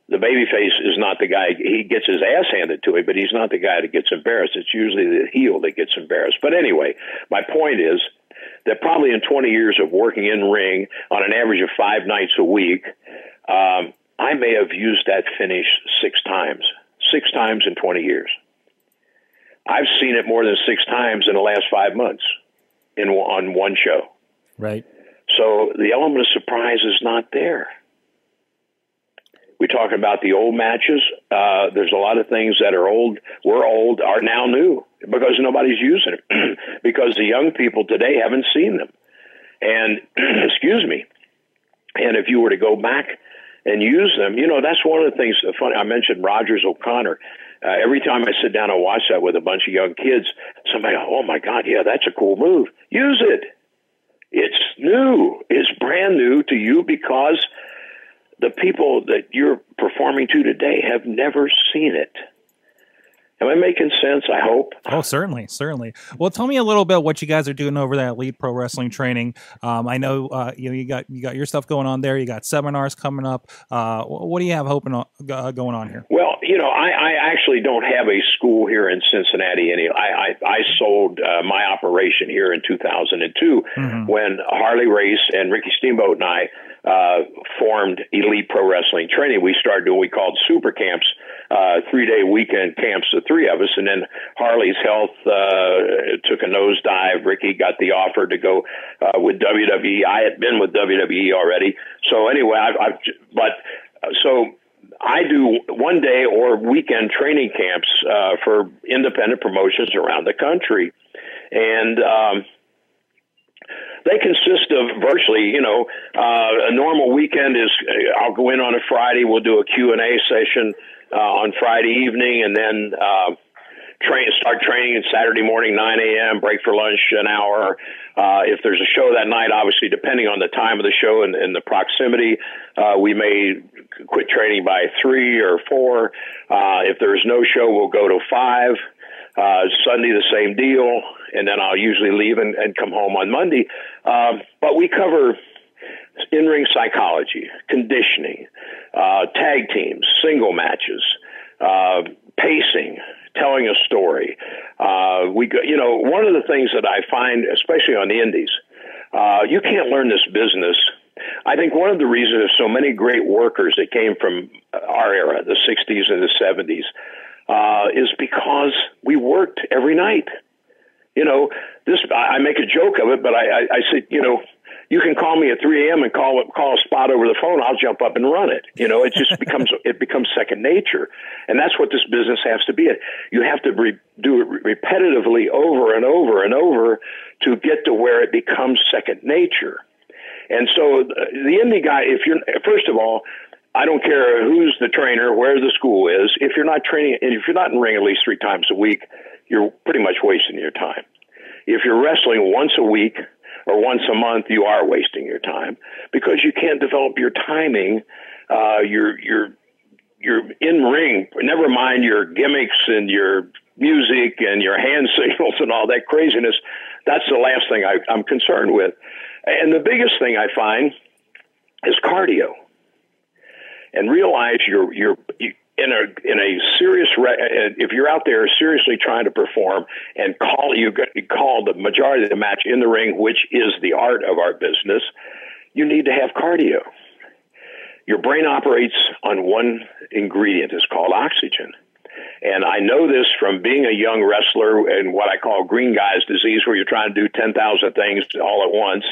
the baby face is not the guy. He gets his ass handed to him, but he's not the guy that gets embarrassed. It's usually the heel that gets embarrassed. But anyway, my point is that probably in 20 years of working in ring on an average of five nights a week, um, I may have used that finish six times, six times in 20 years. I've seen it more than six times in the last five months in on one show. Right. So the element of surprise is not there. We talk about the old matches. Uh, there's a lot of things that are old, were old, are now new because nobody's using them because the young people today haven't seen them. And excuse me. And if you were to go back and use them, you know that's one of the things. Funny, I mentioned Rogers O'Connor. Uh, every time I sit down and watch that with a bunch of young kids, somebody, oh my God, yeah, that's a cool move. Use it. It's new. It's brand new to you because the people that you're performing to today have never seen it. Am I making sense? I hope. Oh, certainly, certainly. Well, tell me a little bit what you guys are doing over that Elite Pro Wrestling training. Um, I know uh, you know you got you got your stuff going on there. You got seminars coming up. Uh, what do you have hoping uh, going on here? Well, you know, I, I actually don't have a school here in Cincinnati. Any, I I, I sold uh, my operation here in 2002 mm-hmm. when Harley Race and Ricky Steamboat and I uh, formed Elite Pro Wrestling Training. We started doing what we called super camps, uh, three day weekend camps, the three of us. And then Harley's health uh, took a nosedive. Ricky got the offer to go uh, with WWE. I had been with WWE already. So anyway, I've, I've but uh, so I do one day or weekend training camps uh, for independent promotions around the country. And, um, they consist of virtually, you know, uh, a normal weekend is uh, I'll go in on a Friday, we'll do a Q&A session uh, on Friday evening, and then uh, train start training Saturday morning, 9 a.m. Break for lunch an hour. Uh, if there's a show that night, obviously depending on the time of the show and, and the proximity, uh, we may quit training by three or four. Uh, if there's no show, we'll go to five. Uh, Sunday, the same deal, and then I'll usually leave and, and come home on Monday. Um, but we cover in ring psychology, conditioning, uh, tag teams, single matches, uh, pacing, telling a story. Uh, we, you know, one of the things that I find, especially on the indies, uh, you can't learn this business. I think one of the reasons so many great workers that came from our era, the 60s and the 70s, uh, is because we worked every night. You know, this I make a joke of it, but I, I, I say, you know, you can call me at 3 a.m. and call call a spot over the phone. I'll jump up and run it. You know, it just becomes it becomes second nature, and that's what this business has to be. You have to re- do it repetitively over and over and over to get to where it becomes second nature. And so uh, the indie guy, if you're first of all, I don't care who's the trainer, where the school is. If you're not training, and if you're not in ring at least three times a week, you're pretty much wasting your time. If you're wrestling once a week or once a month, you are wasting your time because you can't develop your timing, uh, your your your in ring. Never mind your gimmicks and your music and your hand signals and all that craziness. That's the last thing I, I'm concerned with. And the biggest thing I find is cardio and realize you're you're in a in a serious re- if you're out there seriously trying to perform and call you call the majority of the match in the ring, which is the art of our business, you need to have cardio. Your brain operates on one ingredient. It's called oxygen. And I know this from being a young wrestler and what I call green guy's disease, where you're trying to do 10,000 things all at once,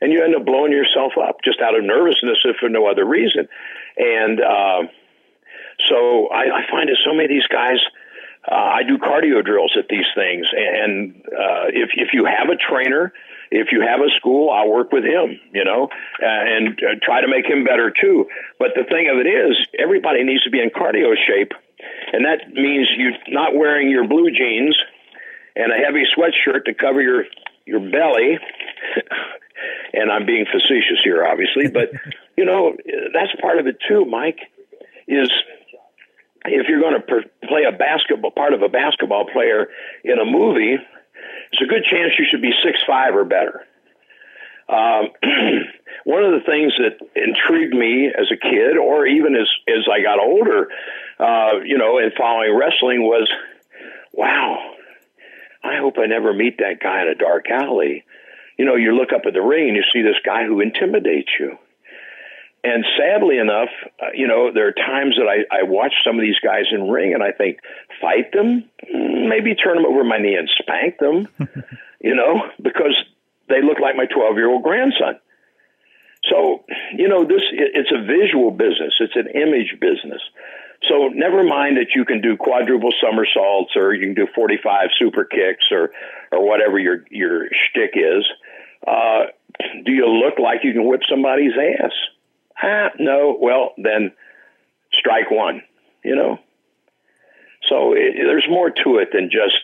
and you end up blowing yourself up just out of nervousness, if for no other reason. And uh, so I, I find that so many of these guys, uh, I do cardio drills at these things, and uh, if if you have a trainer, if you have a school, I'll work with him, you know, uh, and uh, try to make him better too. But the thing of it is, everybody needs to be in cardio shape, and that means you're not wearing your blue jeans and a heavy sweatshirt to cover your your belly. and I'm being facetious here, obviously, but you know that's part of it too, Mike. Is if you're going to per- play a basketball part of a basketball player in a movie, there's a good chance you should be six five or better. Um, one of the things that intrigued me as a kid, or even as as I got older, uh, you know, in following wrestling, was, wow, I hope I never meet that guy in a dark alley. You know, you look up at the ring and you see this guy who intimidates you. And sadly enough, uh, you know, there are times that I, I watch some of these guys in ring and I think, fight them? Mm, Maybe turn them over my knee and spank them, you know, because they look like my 12 year old grandson. So, you know, this, it, it's a visual business. It's an image business. So never mind that you can do quadruple somersaults or you can do 45 super kicks or, or whatever your, your shtick is. Uh, do you look like you can whip somebody's ass? Ah, no. Well, then strike one, you know? So it, there's more to it than just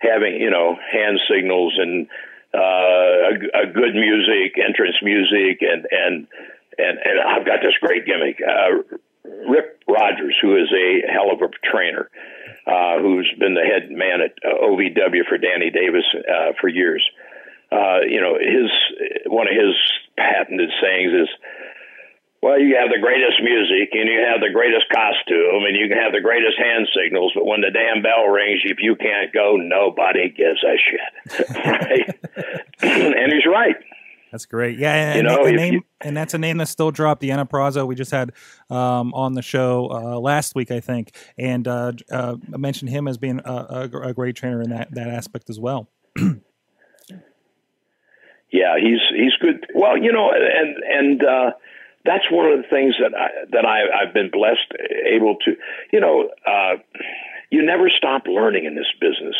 having, you know, hand signals and, uh, a, a good music, entrance music, and, and, and, and I've got this great gimmick. Uh, Rip Rogers, who is a hell of a trainer, uh, who's been the head man at uh, OVW for Danny Davis uh, for years. Uh, you know, his one of his patented sayings is, "Well, you have the greatest music and you have the greatest costume and you can have the greatest hand signals, but when the damn bell rings, if you can't go, nobody gives a shit." right? and he's right. That's great. Yeah, and, You know, and, if name, you- and that's a name that's still dropped. Deanna Prazo, we just had um, on the show uh, last week, I think, and uh, uh, I mentioned him as being a, a, a great trainer in that, that aspect as well. Yeah, he's he's good. Well, you know, and and uh, that's one of the things that I, that I, I've been blessed able to. You know, uh, you never stop learning in this business.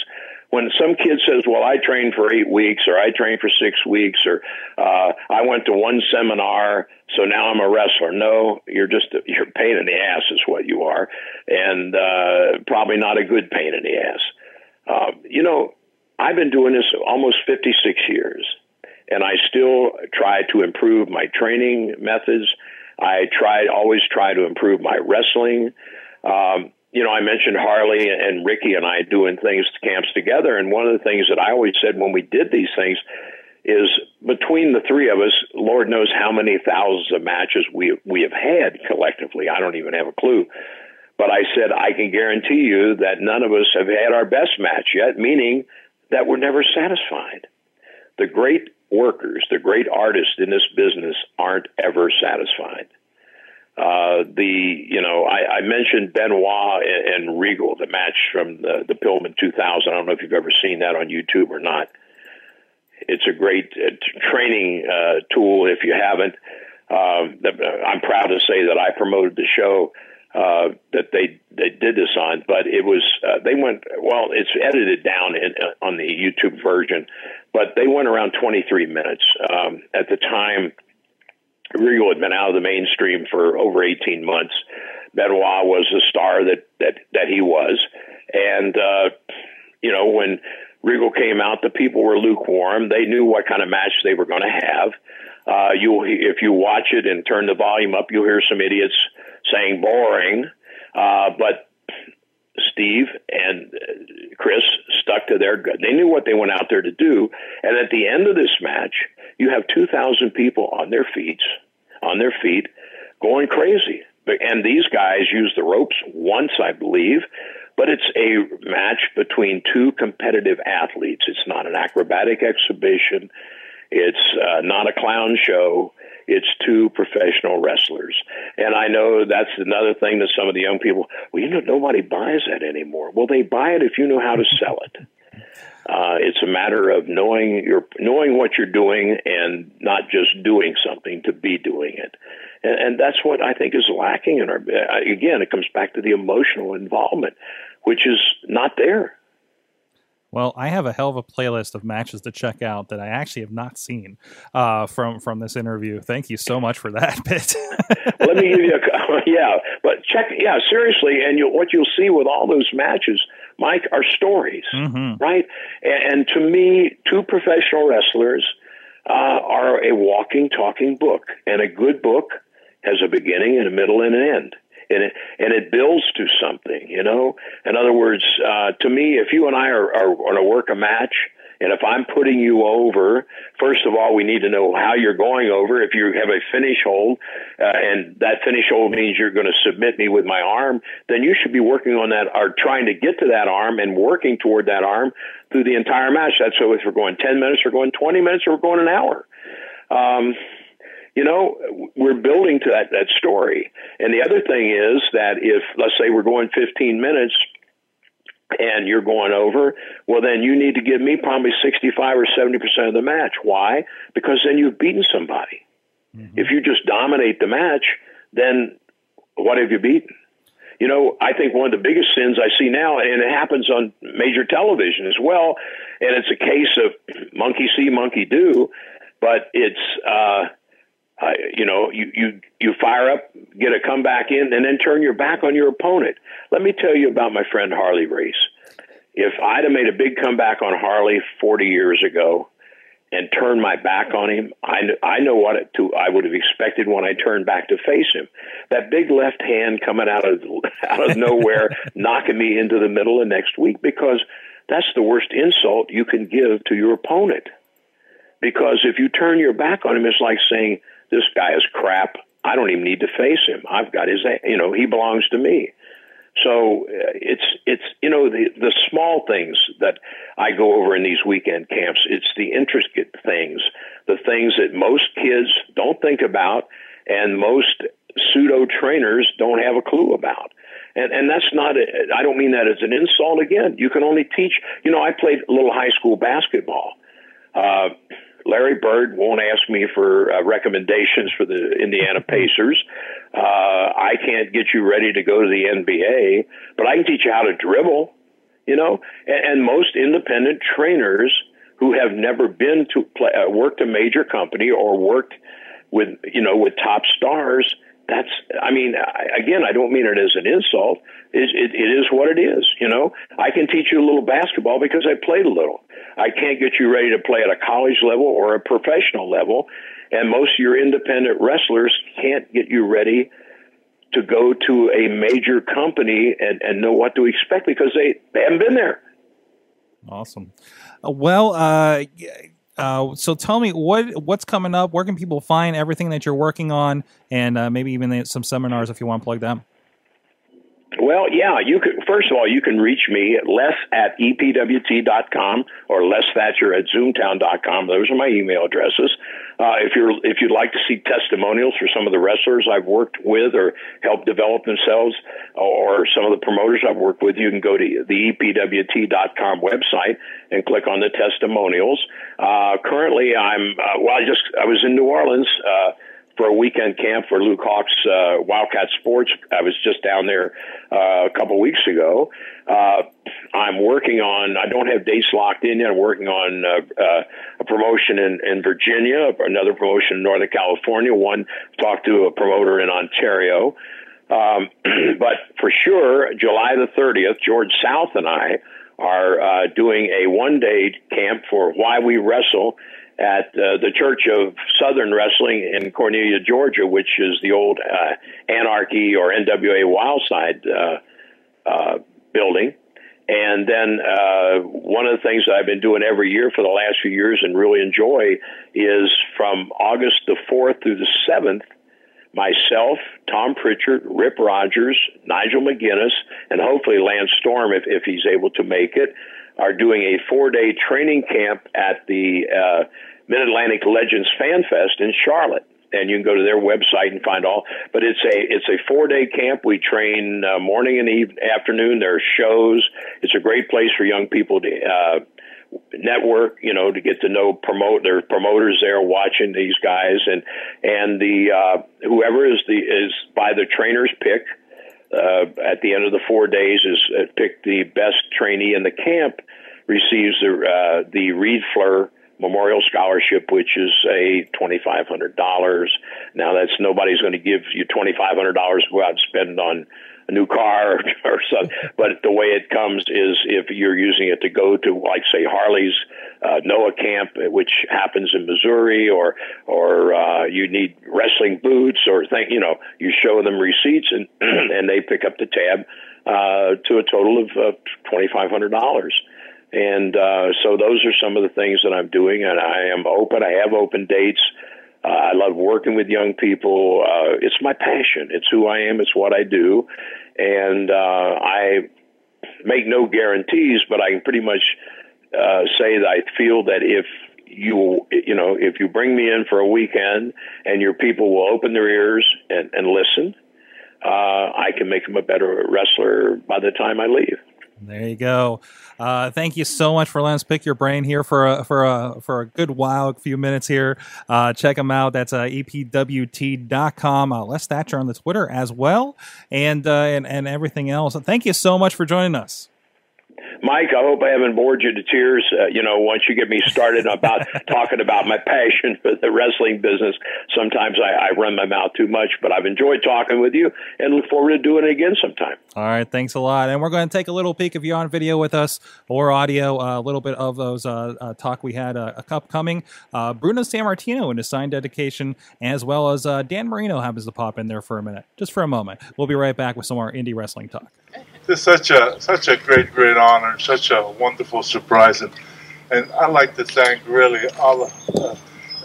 When some kid says, "Well, I trained for eight weeks," or "I trained for six weeks," or uh, "I went to one seminar, so now I'm a wrestler," no, you're just a, you're a pain in the ass, is what you are, and uh, probably not a good pain in the ass. Uh, you know, I've been doing this almost 56 years and I still try to improve my training methods. I try always try to improve my wrestling. Um, you know, I mentioned Harley and Ricky and I doing things camps together, and one of the things that I always said when we did these things is between the three of us, Lord knows how many thousands of matches we we have had collectively. I don't even have a clue. But I said I can guarantee you that none of us have had our best match yet, meaning that we're never satisfied. The great workers, the great artists in this business aren't ever satisfied. Uh, the you know I, I mentioned Benoit and, and Regal, the match from the, the Pillman 2000. I don't know if you've ever seen that on YouTube or not. It's a great uh, training uh, tool if you haven't. Um, I'm proud to say that I promoted the show uh, that they they did this on, but it was uh, they went well. It's edited down in, uh, on the YouTube version, but they went around 23 minutes. Um, at the time, Regal had been out of the mainstream for over 18 months. Benoit was the star that that that he was, and uh, you know when Regal came out, the people were lukewarm. They knew what kind of match they were going to have. Uh, you, if you watch it and turn the volume up, you'll hear some idiots saying boring. Uh, but Steve and uh, Chris stuck to their gut. They knew what they went out there to do. And at the end of this match, you have 2,000 people on their feet, on their feet, going crazy. And these guys use the ropes once, I believe, but it's a match between two competitive athletes. It's not an acrobatic exhibition. It's uh, not a clown show. It's two professional wrestlers. And I know that's another thing that some of the young people, well, you know, nobody buys that anymore. Well, they buy it if you know how to sell it. Uh, it's a matter of knowing your knowing what you're doing and not just doing something to be doing it, and, and that's what I think is lacking in our. Again, it comes back to the emotional involvement, which is not there. Well, I have a hell of a playlist of matches to check out that I actually have not seen uh, from from this interview. Thank you so much for that bit. Let me give you a yeah, but check yeah seriously, and you, what you'll see with all those matches, Mike, are stories, Mhm. right? And, and to me, two professional wrestlers uh, are a walking, talking book, and a good book has a beginning and a middle and an end. And it and it builds to something. You know, in other words, uh, to me, if you and I are, are going to work a match and if I'm putting you over, first of all, we need to know how you're going over. If you have a finish hold, uh, and that finish hold means you're going to submit me with my arm, then you should be working on that or trying to get to that arm and working toward that arm through the entire match. That's so if we're going 10 minutes, we're going 20 minutes, or we're going an hour. Um, you know, we're building to that, that story. And the other thing is that if, let's say we're going 15 minutes, and you're going over, well, then you need to give me probably 65 or 70% of the match. Why? Because then you've beaten somebody. Mm-hmm. If you just dominate the match, then what have you beaten? You know, I think one of the biggest sins I see now, and it happens on major television as well, and it's a case of monkey see, monkey do, but it's, uh, uh, you know, you, you, you fire up, get a comeback in, and then turn your back on your opponent. Let me tell you about my friend Harley Race. If I'd have made a big comeback on Harley 40 years ago and turned my back on him, I, I know what it to, I would have expected when I turned back to face him. That big left hand coming out of out of nowhere, knocking me into the middle of next week because that's the worst insult you can give to your opponent. Because if you turn your back on him, it's like saying, this guy is crap. I don't even need to face him. I've got his, you know, he belongs to me. So uh, it's it's you know the the small things that I go over in these weekend camps. It's the intricate things, the things that most kids don't think about, and most pseudo trainers don't have a clue about. And and that's not. A, I don't mean that as an insult. Again, you can only teach. You know, I played a little high school basketball. Uh, Larry Bird won't ask me for uh, recommendations for the Indiana Pacers. Uh, I can't get you ready to go to the NBA, but I can teach you how to dribble, you know, and, and most independent trainers who have never been to play, uh, worked a major company or worked with, you know, with top stars. That's, I mean, I, again, I don't mean it as an insult. It, it, it is what it is, you know. I can teach you a little basketball because I played a little. I can't get you ready to play at a college level or a professional level. And most of your independent wrestlers can't get you ready to go to a major company and, and know what to expect because they, they haven't been there. Awesome. Well, uh, uh, so tell me what what's coming up. Where can people find everything that you're working on, and uh, maybe even some seminars if you want to plug them. Well, yeah, you could. First of all, you can reach me at les at epwt.com or les thatcher at zoomtown.com. Those are my email addresses. Uh, if you're if you'd like to see testimonials for some of the wrestlers I've worked with or helped develop themselves, or some of the promoters I've worked with, you can go to the epwt.com website and click on the testimonials. Uh, currently, I'm uh, well. I just I was in New Orleans. Uh, for a weekend camp for Luke Hawx's uh, Wildkat Sports. I was just down there uh, a couple weeks ago. Uh, I'm working on. I don't have dates locked in yet. I'm working on uh, uh, a promotion in, in Virginia, another promotion in Northern California. One talked to a promoter in Ontario. Um, but for sure, July the 30th, George South and I are uh, doing a one day camp for Why We Wrestle at uh, the Church of Southern Wrestling in Cornelia, Georgia, which is the old uh, Anarchy or NWA Wildside uh, uh, building. And then uh, one of the things that I've been doing every year for the last few years and really enjoy is from August the 4th through the 7th, myself, Tom Pritchard, Rip Rogers, Nigel McGuinness, and hopefully Lance Storm, if, if he's able to make it, are doing a four day training camp at the uh, Mid Atlantic Legends Fan Fest in Charlotte. And you can go to their website and find all. But it's a it's a four day camp. We train uh, morning and eve- afternoon. There are shows. It's a great place for young people to uh, network. You know, to get to know promote. There are promoters there watching these guys, and and the uh, whoever is the is by the trainer's pick uh, at the end of the four days is uh, picked the best trainee in the camp receives the uh, the Reid Flair Memorial Scholarship, which is a twenty five hundred dollars. Now that's nobody's going to give you twenty five hundred dollars to go out and spend on a new car or something. But the way it comes is if you're using it to go to, like, say, Harley's uh, Noah camp, which happens in Missouri, or or uh, you need wrestling boots, or think you know you show them receipts and and they pick up the tab uh, to a total of uh, twenty five hundred dollars. And uh, so those are some of the things that I'm doing, and I am open. I have open dates. I love working with young people. Uh, it's my passion. It's who I am. It's what I do, and uh, I make no guarantees, but I can pretty much uh, say that I feel that if you you know if you bring me in for a weekend and your people will open their ears and, and listen, uh, I can make them a better wrestler by the time I leave. There you go. Uh, thank you so much for letting us pick your brain here for a, for a, for a good while, a few minutes here. Uh, check them out. That's uh, epwt.com. Uh, Les Thatcher on the Twitter as well, and, uh, and and everything else. Thank you so much for joining us. Mike, I hope I haven't bored you to tears. Uh, you know, once you get me started about talking about my passion for the wrestling business, sometimes I, I run my mouth too much. But I've enjoyed talking with you, and look forward to doing it again sometime. All right, thanks a lot. And we're going to take a little peek if you're on video with us or audio, uh, a little bit of those uh, uh, talk we had uh, a cup coming. Uh, Bruno Sammartino in his signed dedication, as well as uh, Dan Marino happens to pop in there for a minute, just for a moment. We'll be right back with some more indie wrestling talk. It's such a such a great great honor, such a wonderful surprise, and and I'd like to thank really all uh,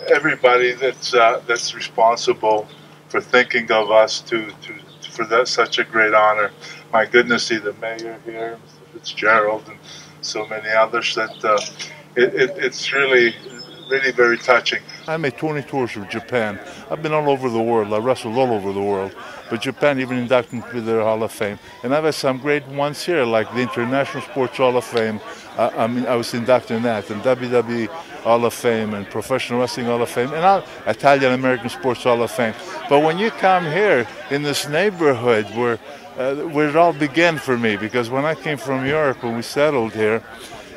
everybody that's uh, that's responsible for thinking of us to to for that such a great honor. My goodness, see the mayor here. Fitzgerald, and so many others. That uh, it, it, it's really really very touching. I made 20 tours of Japan. I've been all over the world. I wrestled all over the world. But Japan even inducted me to their Hall of Fame. And I've had some great ones here, like the International Sports Hall of Fame. Uh, I mean, I was inducted in that, and WWE Hall of Fame, and Professional Wrestling Hall of Fame, and Italian American Sports Hall of Fame. But when you come here in this neighborhood where, uh, where it all began for me, because when I came from Europe, when we settled here,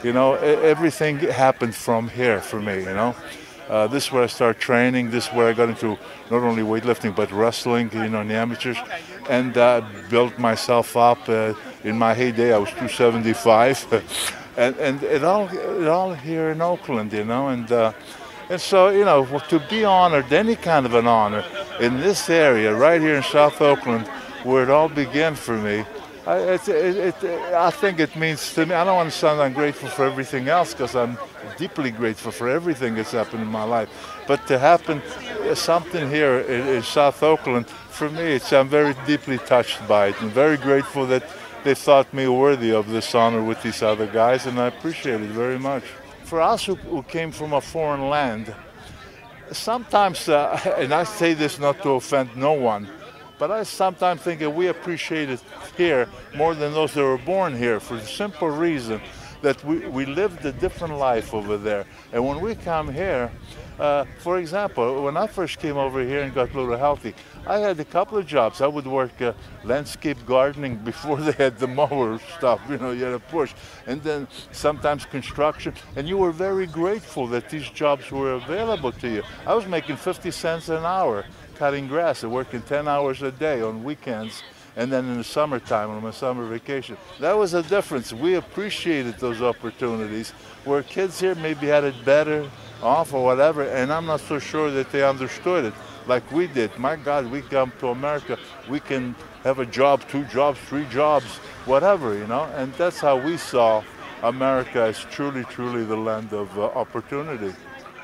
you know, everything happened from here for me, you know. Uh, this is where I started training. This is where I got into not only weightlifting but wrestling, you know, in the amateurs, and uh, built myself up. Uh, in my heyday, I was 275, and and it all it all here in Oakland, you know, and uh, and so you know to be honored, any kind of an honor in this area, right here in South Oakland, where it all began for me. I, it, it, it, I think it means to me, I don't want to sound ungrateful for everything else because I'm deeply grateful for everything that's happened in my life. But to happen uh, something here in, in South Oakland, for me, it's, I'm very deeply touched by it and very grateful that they thought me worthy of this honor with these other guys, and I appreciate it very much. For us who, who came from a foreign land, sometimes, uh, and I say this not to offend no one, but I sometimes think that we appreciate it here more than those that were born here for the simple reason that we, we lived a different life over there. And when we come here, uh, for example, when I first came over here and got a little healthy, I had a couple of jobs. I would work uh, landscape gardening before they had the mower stuff, you know, you had to push. And then sometimes construction. And you were very grateful that these jobs were available to you. I was making 50 cents an hour cutting grass and working 10 hours a day on weekends and then in the summertime on my summer vacation. That was a difference. We appreciated those opportunities where kids here maybe had it better off or whatever, and I'm not so sure that they understood it like we did. My God, we come to America, we can have a job, two jobs, three jobs, whatever, you know, and that's how we saw America as truly, truly the land of uh, opportunity.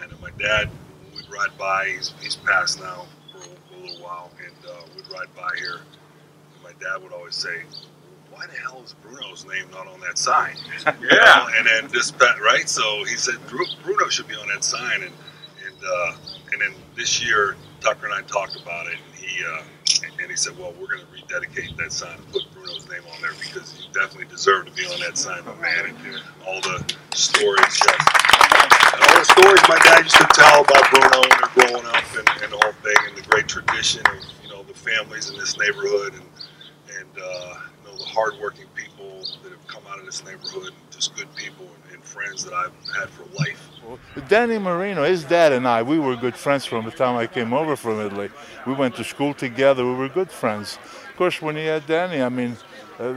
I know my dad would ride by, he's, he's passed now while, and uh, would ride by here. And my dad would always say, "Why the hell is Bruno's name not on that sign?" yeah. and then this, right? So he said Bruno should be on that sign, and and uh, and then this year Tucker and I talked about it, and he uh, and he said, "Well, we're going to rededicate that sign and put Bruno's name on there because you definitely deserve to be on that sign, my man." And all the stories, and all the stories my dad used to tell about Bruno they're growing up, and, and the whole thing, and the great tradition of you know families in this neighborhood, and and uh, you know the hardworking people that have come out of this neighborhood, just good people and, and friends that I've had for life. Danny Marino, his dad and I, we were good friends from the time I came over from Italy. We went to school together. We were good friends. Of course, when he had Danny, I mean, uh, uh,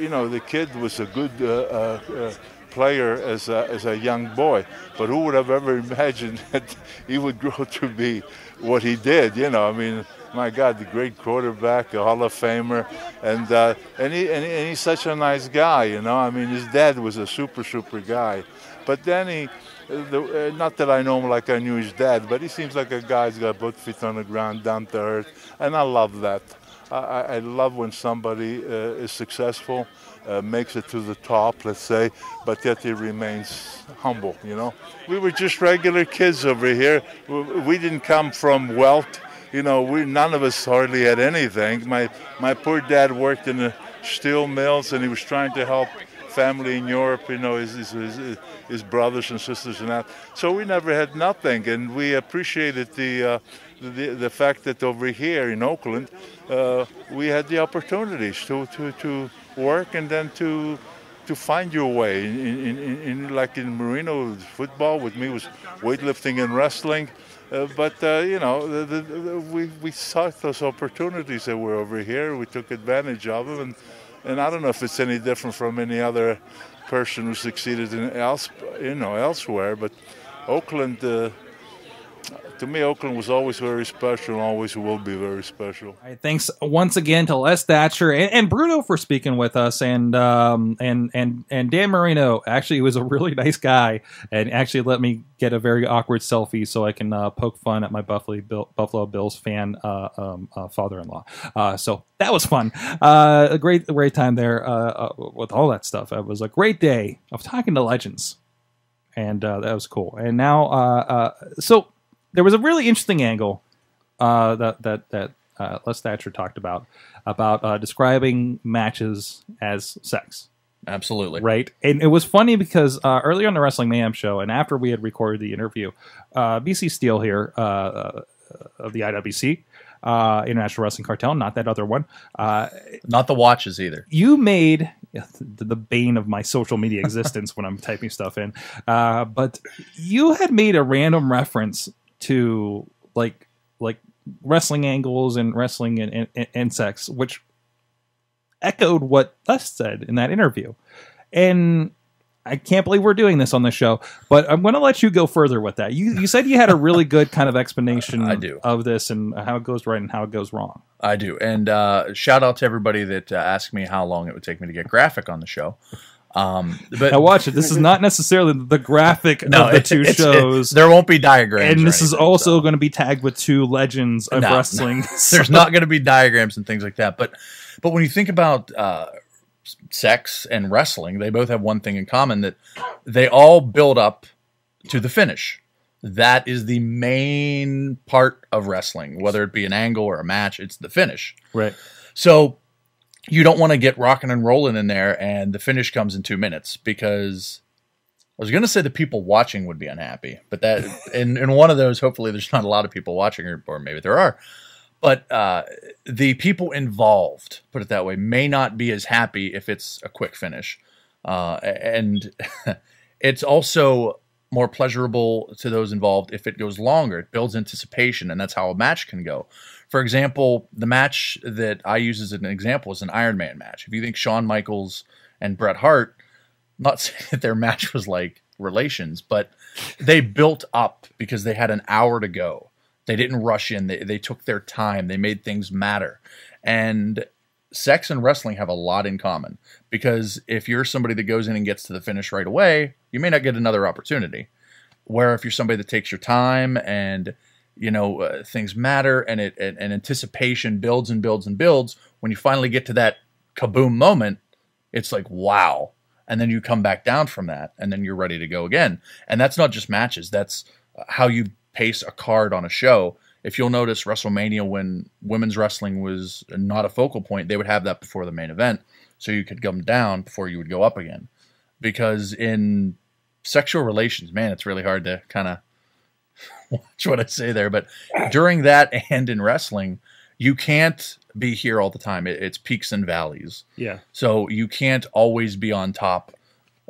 you know, the kid was a good uh, uh, uh player as a, as a young boy. But who would have ever imagined that he would grow to be what he did? You know, I mean, my God, the great quarterback, a Hall of Famer, and uh, and, he, and he and he's such a nice guy. You know, I mean, his dad was a super super guy, but then he. The, uh, not that I know him like I knew his dad, but he seems like a guy who's got both feet on the ground, down to earth, and I love that. I, I I love when somebody uh, is successful, uh, makes it to the top, let's say, but yet he remains humble. You know, we were just regular kids over here. We, we didn't come from wealth. You know, we none of us hardly had anything. My my poor dad worked in the steel mills, and he was trying to help family in Europe. You know, his his, his, his brothers and sisters and that. So we never had nothing, and we appreciated the. Uh, the, the fact that over here in Oakland, uh, we had the opportunities to, to, to work and then to to find your way. In, in, in, in like in Marino, football with me was weightlifting and wrestling. Uh, but uh, you know, the, the, the, we we sought those opportunities that were over here. We took advantage of them, and and I don't know if it's any different from any other person who succeeded in else, you know, elsewhere. But Oakland. Uh, to me, Oakland was always very special and always will be very special. All right, thanks once again to Les Thatcher and, and Bruno for speaking with us, and um, and and and Dan Marino. Actually, he was a really nice guy, and actually let me get a very awkward selfie so I can uh, poke fun at my Buffalo Bill, Buffalo Bills fan uh, um, uh, father-in-law. Uh, so that was fun. Uh, a great great time there uh, with all that stuff. It was a great day of talking to legends, and that was cool. And now, so there was a really interesting angle uh, that that that uh, Les Thatcher talked about about uh, describing matches as sex. Absolutely. Right. And it was funny because uh, earlier on the Wrestling Mayhem show, and after we had recorded the interview, uh, BC Steele here uh, of the IWC, International Wrestling Cartel, not that other one, not the watches either. You made the, the bane of my social media existence when I'm typing stuff in, but you had made a random reference to like like wrestling angles and wrestling and, and, and sex, which echoed what us said in that interview. And I can't believe we're doing this on the show, but I'm going to let you go further with that. You you said you had a really good kind of explanation I do. of this and how it goes right and how it goes wrong. I do. And uh, shout out to everybody that uh, asked me how long it would take me to get graphic on the show. Um, but now watch it. This is not necessarily the graphic no, of the two it's- shows. there won't be diagrams. and this is also so. going to be tagged with two legends of No, no. wrestling. There's not going to be diagrams and things like that. But but when you think about uh, sex and wrestling, they both have one thing in common that they all build up to the finish. That is the main part of wrestling, whether it be an angle or a match. It's the finish. right. So you don't want to get rocking and rolling in there, and the finish comes in two minutes because I was going to say the people watching would be unhappy, but that in in one of those, hopefully, there's not a lot of people watching, or, or maybe there are. But uh, the people involved, put it that way, may not be as happy if it's a quick finish, uh, and it's also more pleasurable to those involved if it goes longer. It builds anticipation, and that's how a match can go. For example, the match that I use as an example is an Iron Man match. If you think Shawn Michaels and Bret Hart, not saying that their match was like relations, but they built up because they had an hour to go. They didn't rush in. They, they took their time. They made things matter. And sex and wrestling have a lot in common because if you're somebody that goes in and gets to the finish right away, you may not get another opportunity. Where if you're somebody that takes your time and you know uh, things matter and it and, and anticipation builds and builds and builds, when you finally get to that kaboom moment, it's like wow, and then you come back down from that, and then you're ready to go again. And that's not just matches; that's how you pace a card on a show. If you'll notice, WrestleMania, when women's wrestling was not a focal point, they would have that before the main event, so you could come down before you would go up again. Because in sexual relations, man, it's really hard to kind of watch what I say there. But during that and in wrestling, you can't be here all the time. It, it's peaks and valleys. Yeah. So you can't always be on top.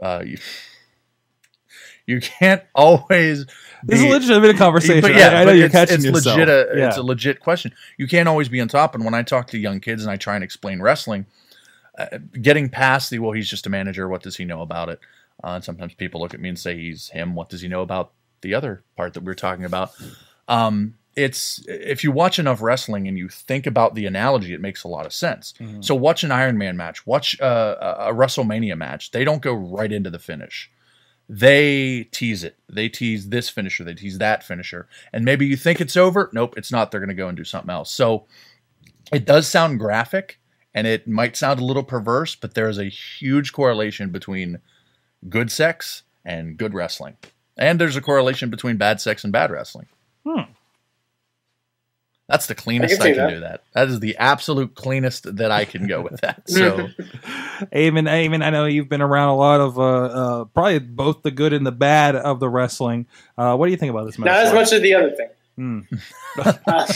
Uh, you, you can't always. This is be- a legitimate conversation. But I, I know you're it's, catching it's yourself. Legit a, yeah. It's a legit question. You can't always be on top. And when I talk to young kids and I try and explain wrestling, uh, getting past the well, he's just a manager. What does he know about it? Uh, and sometimes people look at me and say he's him. What does he know about the other part that we were talking about? Um, it's if you watch enough wrestling and you think about the analogy, it makes a lot of sense. So watch an Iron Man match, watch uh, a a WrestleMania match. They don't go right into the finish. They tease it. They tease this finisher. They tease that finisher. And maybe you think it's over. Nope, it's not. They're going to go and do something else. So it does sound graphic and it might sound a little perverse, but there is a huge correlation between good sex and good wrestling. And there's a correlation between bad sex and bad wrestling. Hmm. That's the cleanest I I can can, see do that. That is the absolute cleanest that I can go with that. So Eamon, Eamon, I know you've been around a lot of uh, uh, probably both the good and the bad of the wrestling. Uh, what do you think about this match? Not as much as the other thing. Hmm. Uh,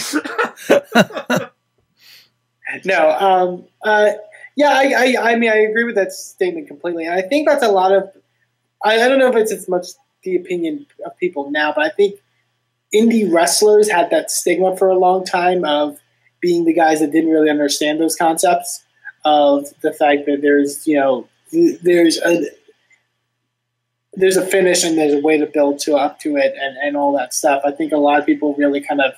no, um, uh, yeah, I, I, I mean, I agree with that statement completely. And I think that's a lot of, I, I don't know if it's as much the opinion of people now, but I think indie wrestlers had that stigma for a long time of being the guys that didn't really understand those concepts of the fact that there's, you know, there's a, there's a finish and there's a way to build to up to it and, and all that stuff. I think a lot of people really kind of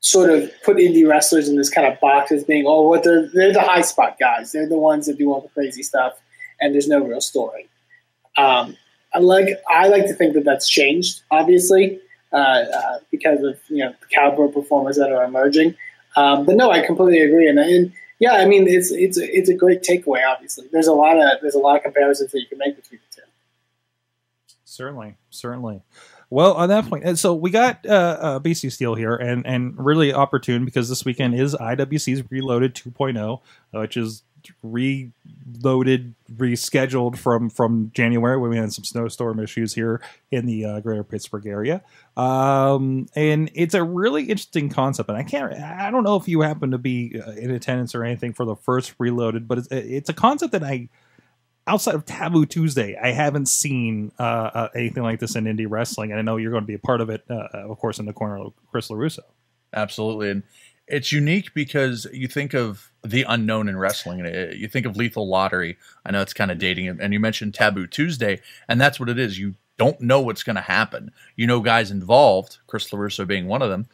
sort of put indie wrestlers in this kind of box as being, oh, what they're they're the high spot guys. They're the ones that do all the crazy stuff, and there's no real story. Um, I like I like to think that that's changed, obviously, uh, uh, because of you know the caliber performers that are emerging. Um, but no, I completely agree, and, and yeah, I mean it's it's it's a great takeaway. Obviously, there's a lot of there's a lot of comparisons that you can make between the two. Certainly, certainly. Well, on that point, and so we got uh, uh, BC Steel here, and and really opportune because this weekend is IWC's Reloaded 2.0, uh, which is reloaded, rescheduled from from January when we had some snowstorm issues here in the uh, greater Pittsburgh area. Um, and it's a really interesting concept, and I can't, I don't know if you happen to be uh, in attendance or anything for the first Reloaded, but it's it's a concept that I outside of Taboo Tuesday, I haven't seen uh, uh, anything like this in indie wrestling, and I know you're going to be a part of it, uh, of course, in the corner of Chris LaRusso. Absolutely. And it's unique because you think of the unknown in wrestling. it- You think of Lethal Lottery. I know it's kind of dating. And you mentioned Taboo Tuesday, and that's what it is. You don't know what's going to happen. You know guys involved, Chris LaRusso being one of them,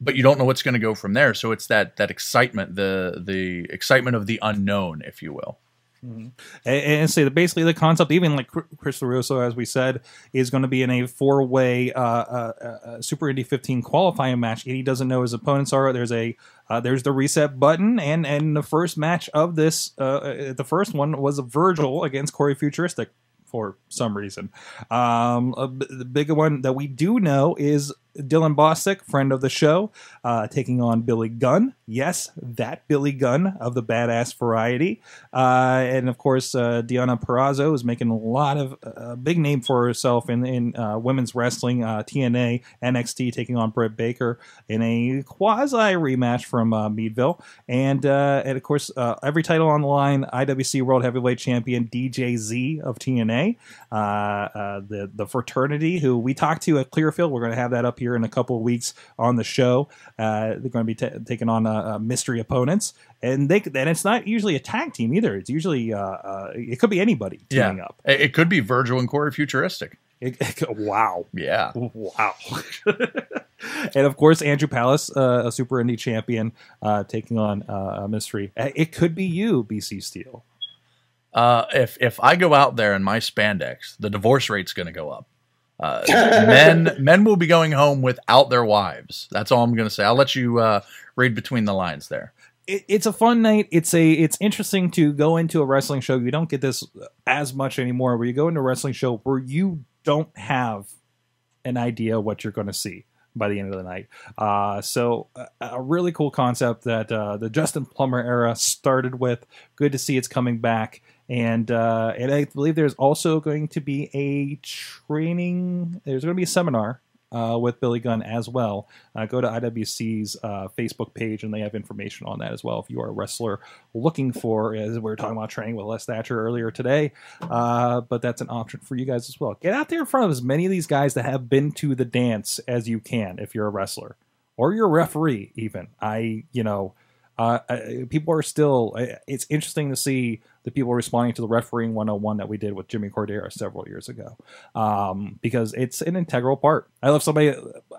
but you don't know what's going to go from there. So it's that that excitement, the the excitement of the unknown, if you will. And, and say that basically the concept, even like Chris LaRusso, as we said, is going to be in a four way uh, uh, uh, Super Indie 15 qualifying match, and he doesn't know his opponents are. There's a uh, there's the reset button, and and the first match of this, uh, uh, the first one was Virgil against Corey Futuristic for some reason. Um, the bigger one that we do know is Dylan Bostic, friend of the show, uh, taking on Billy Gunn. Yes, that Billy Gunn of the badass variety. Uh, and of course, uh, Deonna Purrazzo is making a lot of uh, big name for herself in, in uh, women's wrestling, uh, TNA, NXT, taking on Britt Baker in a quasi rematch from Meadville. And, and of course, every title on the line IWC World Heavyweight Champion DJZ of TNA, the, the fraternity who we talked to at Clearfield. We're going to have that up here in a couple of weeks on the show. Uh, they're going to be ta taking on uh, uh, mystery opponents. And they and it's not usually a tag team either. It's usually uh, uh, it could be anybody teaming up. It, could be Virgil and Corey Futuristic. It- it- wow, Yeah. wow. and of course, Andrew Palace, uh, a Super Indie champion, uh, taking on uh, a mystery. Uh, It could be you, BC Steel. Uh, if if I go out there in my spandex, the divorce rate's going to go up. Uh, men men will be going home without their wives. That's all I'm going to say. I'll let you uh, read between the lines there. it, it's a fun night. It's a it's interesting to go into a wrestling show. You don't get this as much anymore. Where you go into a wrestling show where you don't have an idea what you're going to see by the end of the night. Uh, so a, a really cool concept that uh, the Justin Plummer era started with. Good to see it's coming back. And uh, and I believe there's also going to be a training. There's going to be a seminar uh, with Billy Gunn as well. Uh, go to IWC's uh, Facebook page and they have information on that as well. If you are a wrestler looking for, as we were talking about training with Les Thatcher earlier today, uh, but that's an option for you guys as well. Get out there in front of as many of these guys that have been to the dance as you can if you're a wrestler or you're a referee, even. I, you know, uh, people are still. It's interesting to see the people responding to the refereeing 101 that we did with Jimmy Korderas several years ago, um, because it's an integral part. I love somebody.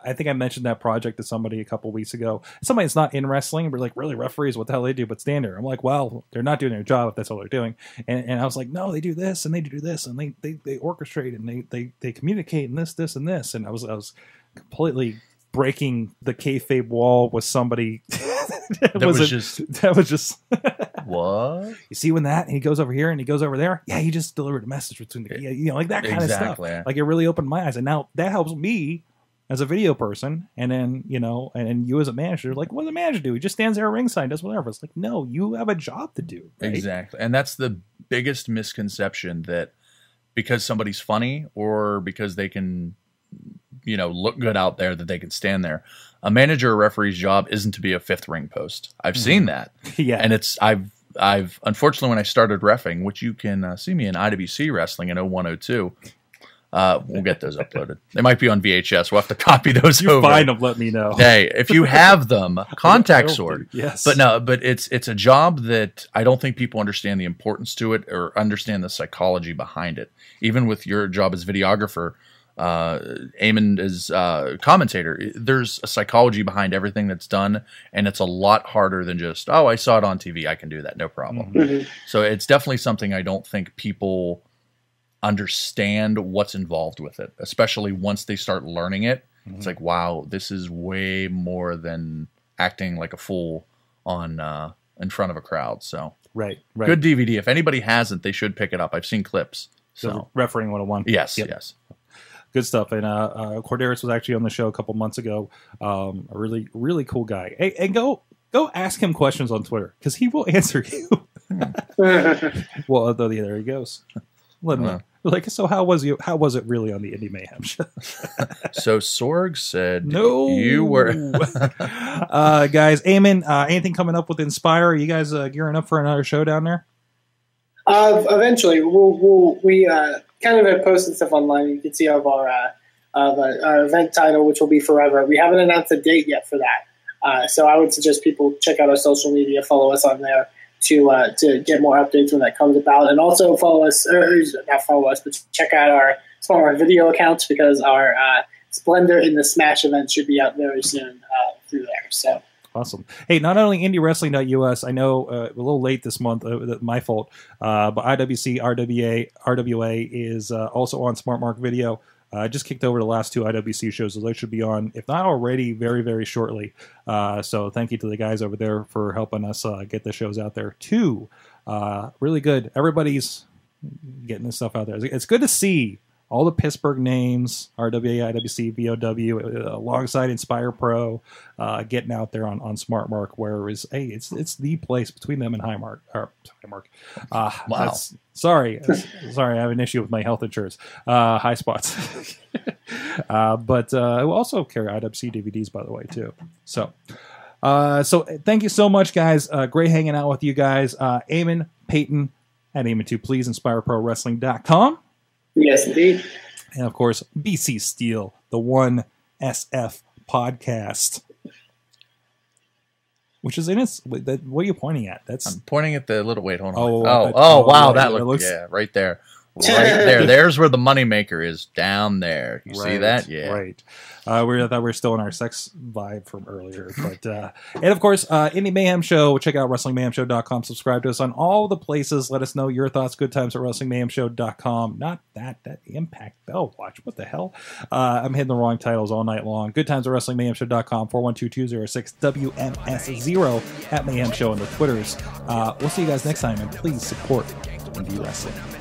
I think I mentioned that project to somebody a couple weeks ago. Somebody that's not in wrestling, but like really referees, what the hell they do but stand there. I'm like, well, they're not doing their job if that's all they're doing. And, and I was like, no, they do this and they do this and they they, they orchestrate and they, they they communicate and this this and this. And I was I was completely breaking the kayfabe wall with somebody that, That was just- that was just What? you see when that and he goes over here and he goes over there yeah he just delivered a message between the you know like that kind Exactly. of stuff like it really opened my eyes and now that helps me as a video person and then you know and, and you as a manager like what does a manager do he just stands there at ringside does whatever it's like no you have a job to do right? Exactly. And that's the biggest misconception that because somebody's funny or because they can, you know, look good out there that they can stand there. A manager or referee's job isn't to be a fifth ring post. I've seen that. yeah And it's, I've, I've, unfortunately, when I started refing, which you can uh, see me in IWC wrestling in 0102, uh, we'll get those uploaded. They might be on VHS. We'll have to copy those you over. find them let me know Hey, if you have them, contact Sorg. yes But no, but it's it's a job that I don't think people understand the importance to it or understand the psychology behind it. Even with your job as videographer, uh, Eamon as uh, commentator, there's a psychology behind everything that's done, and it's a lot harder than just oh, I saw it on TV, I can do that, no problem. Mhm. So it's definitely something I don't think people understand what's involved with it, especially once they start learning it. It's like, wow, this is way more than acting like a fool on uh, in front of a crowd. So right right good DVD. If anybody hasn't, they should pick it up. I've seen clips. so So refereeing 101 yes, Yep. yes. Good stuff. And uh, uh, Korderas was actually on the show a couple months ago. Um, a really, really cool guy. Hey, and go, go ask him questions on Twitter because he will answer you. well, although yeah, there he goes. Let him know. Like, so how was you? How was it really on the Indie Mayhem show? So Sorg said, no, you were." uh, guys. Eamon, uh, anything coming up with Inspire? Are you guys uh, gearing up for another show down there? Uh, eventually, we'll, we'll we uh, kind of posted stuff online. You can see of our uh, of uh, our event title, which will be forever. We haven't announced a date yet for that, uh, so I would suggest people check out our social media, follow us on there to uh, to get more updates when that comes about, and also follow us or not follow us, but check out our some of our video accounts because our uh, Splendor in the Smash event should be out very soon uh, through there. So. Awesome. Hey, not only IndieWrestling.us, I know uh, a little late this month, uh, my fault, uh, but IWC RWA RWA is uh, also on Smart Mark Video. Uh, I just kicked over the last two IWC shows, so they should be on, if not already, very, very shortly. Uh, so thank you to the guys over there for helping us get the shows out there too. Really good. Everybody's getting this stuff out there. It's good to see all the Pittsburgh names, RWA, IWC, VOW, uh, alongside Inspire Pro, uh, getting out there on, on Smart Mark, where is hey, it's it's the place between them and Highmark. Or Highmark. Uh, Wow. sorry, sorry, I have an issue with my health insurance. Uh, high spots. uh, but uh, I will also carry IWC DVDs, by the way, too. So. Uh, so thank you so much, guys. Uh, great hanging out with you guys. Uh, Eamon, Peyton, at Eamon2, please, InspireProWrestling.com. Yes, indeed. And of course, BC Steel, the one SF podcast, which is in its. What what are you pointing at? That's I'm pointing at the little. Wait, hold on. Oh, Oh, oh, oh, wow, yeah, that looks, looks- yeah, right there, right there. There's where the moneymaker is down there. You see that? Yeah. Right. Uh, we I thought we were still in our sex vibe from earlier. But uh, and of course, uh, Indie Mayhem Show. Check out WrestlingMayhemShow.com. Subscribe to us on all the places. Let us know your thoughts. Good times at WrestlingMayhemShow.com. Not that that Impact Bell Watch. What the hell? Uh, I'm hitting the wrong titles all night long. Good times at WrestlingMayhemShow.com. 412-206 WMS0 at Mayhem Show on the Twitters. Uh, we'll see you guys next time, and please support Indie Wrestling.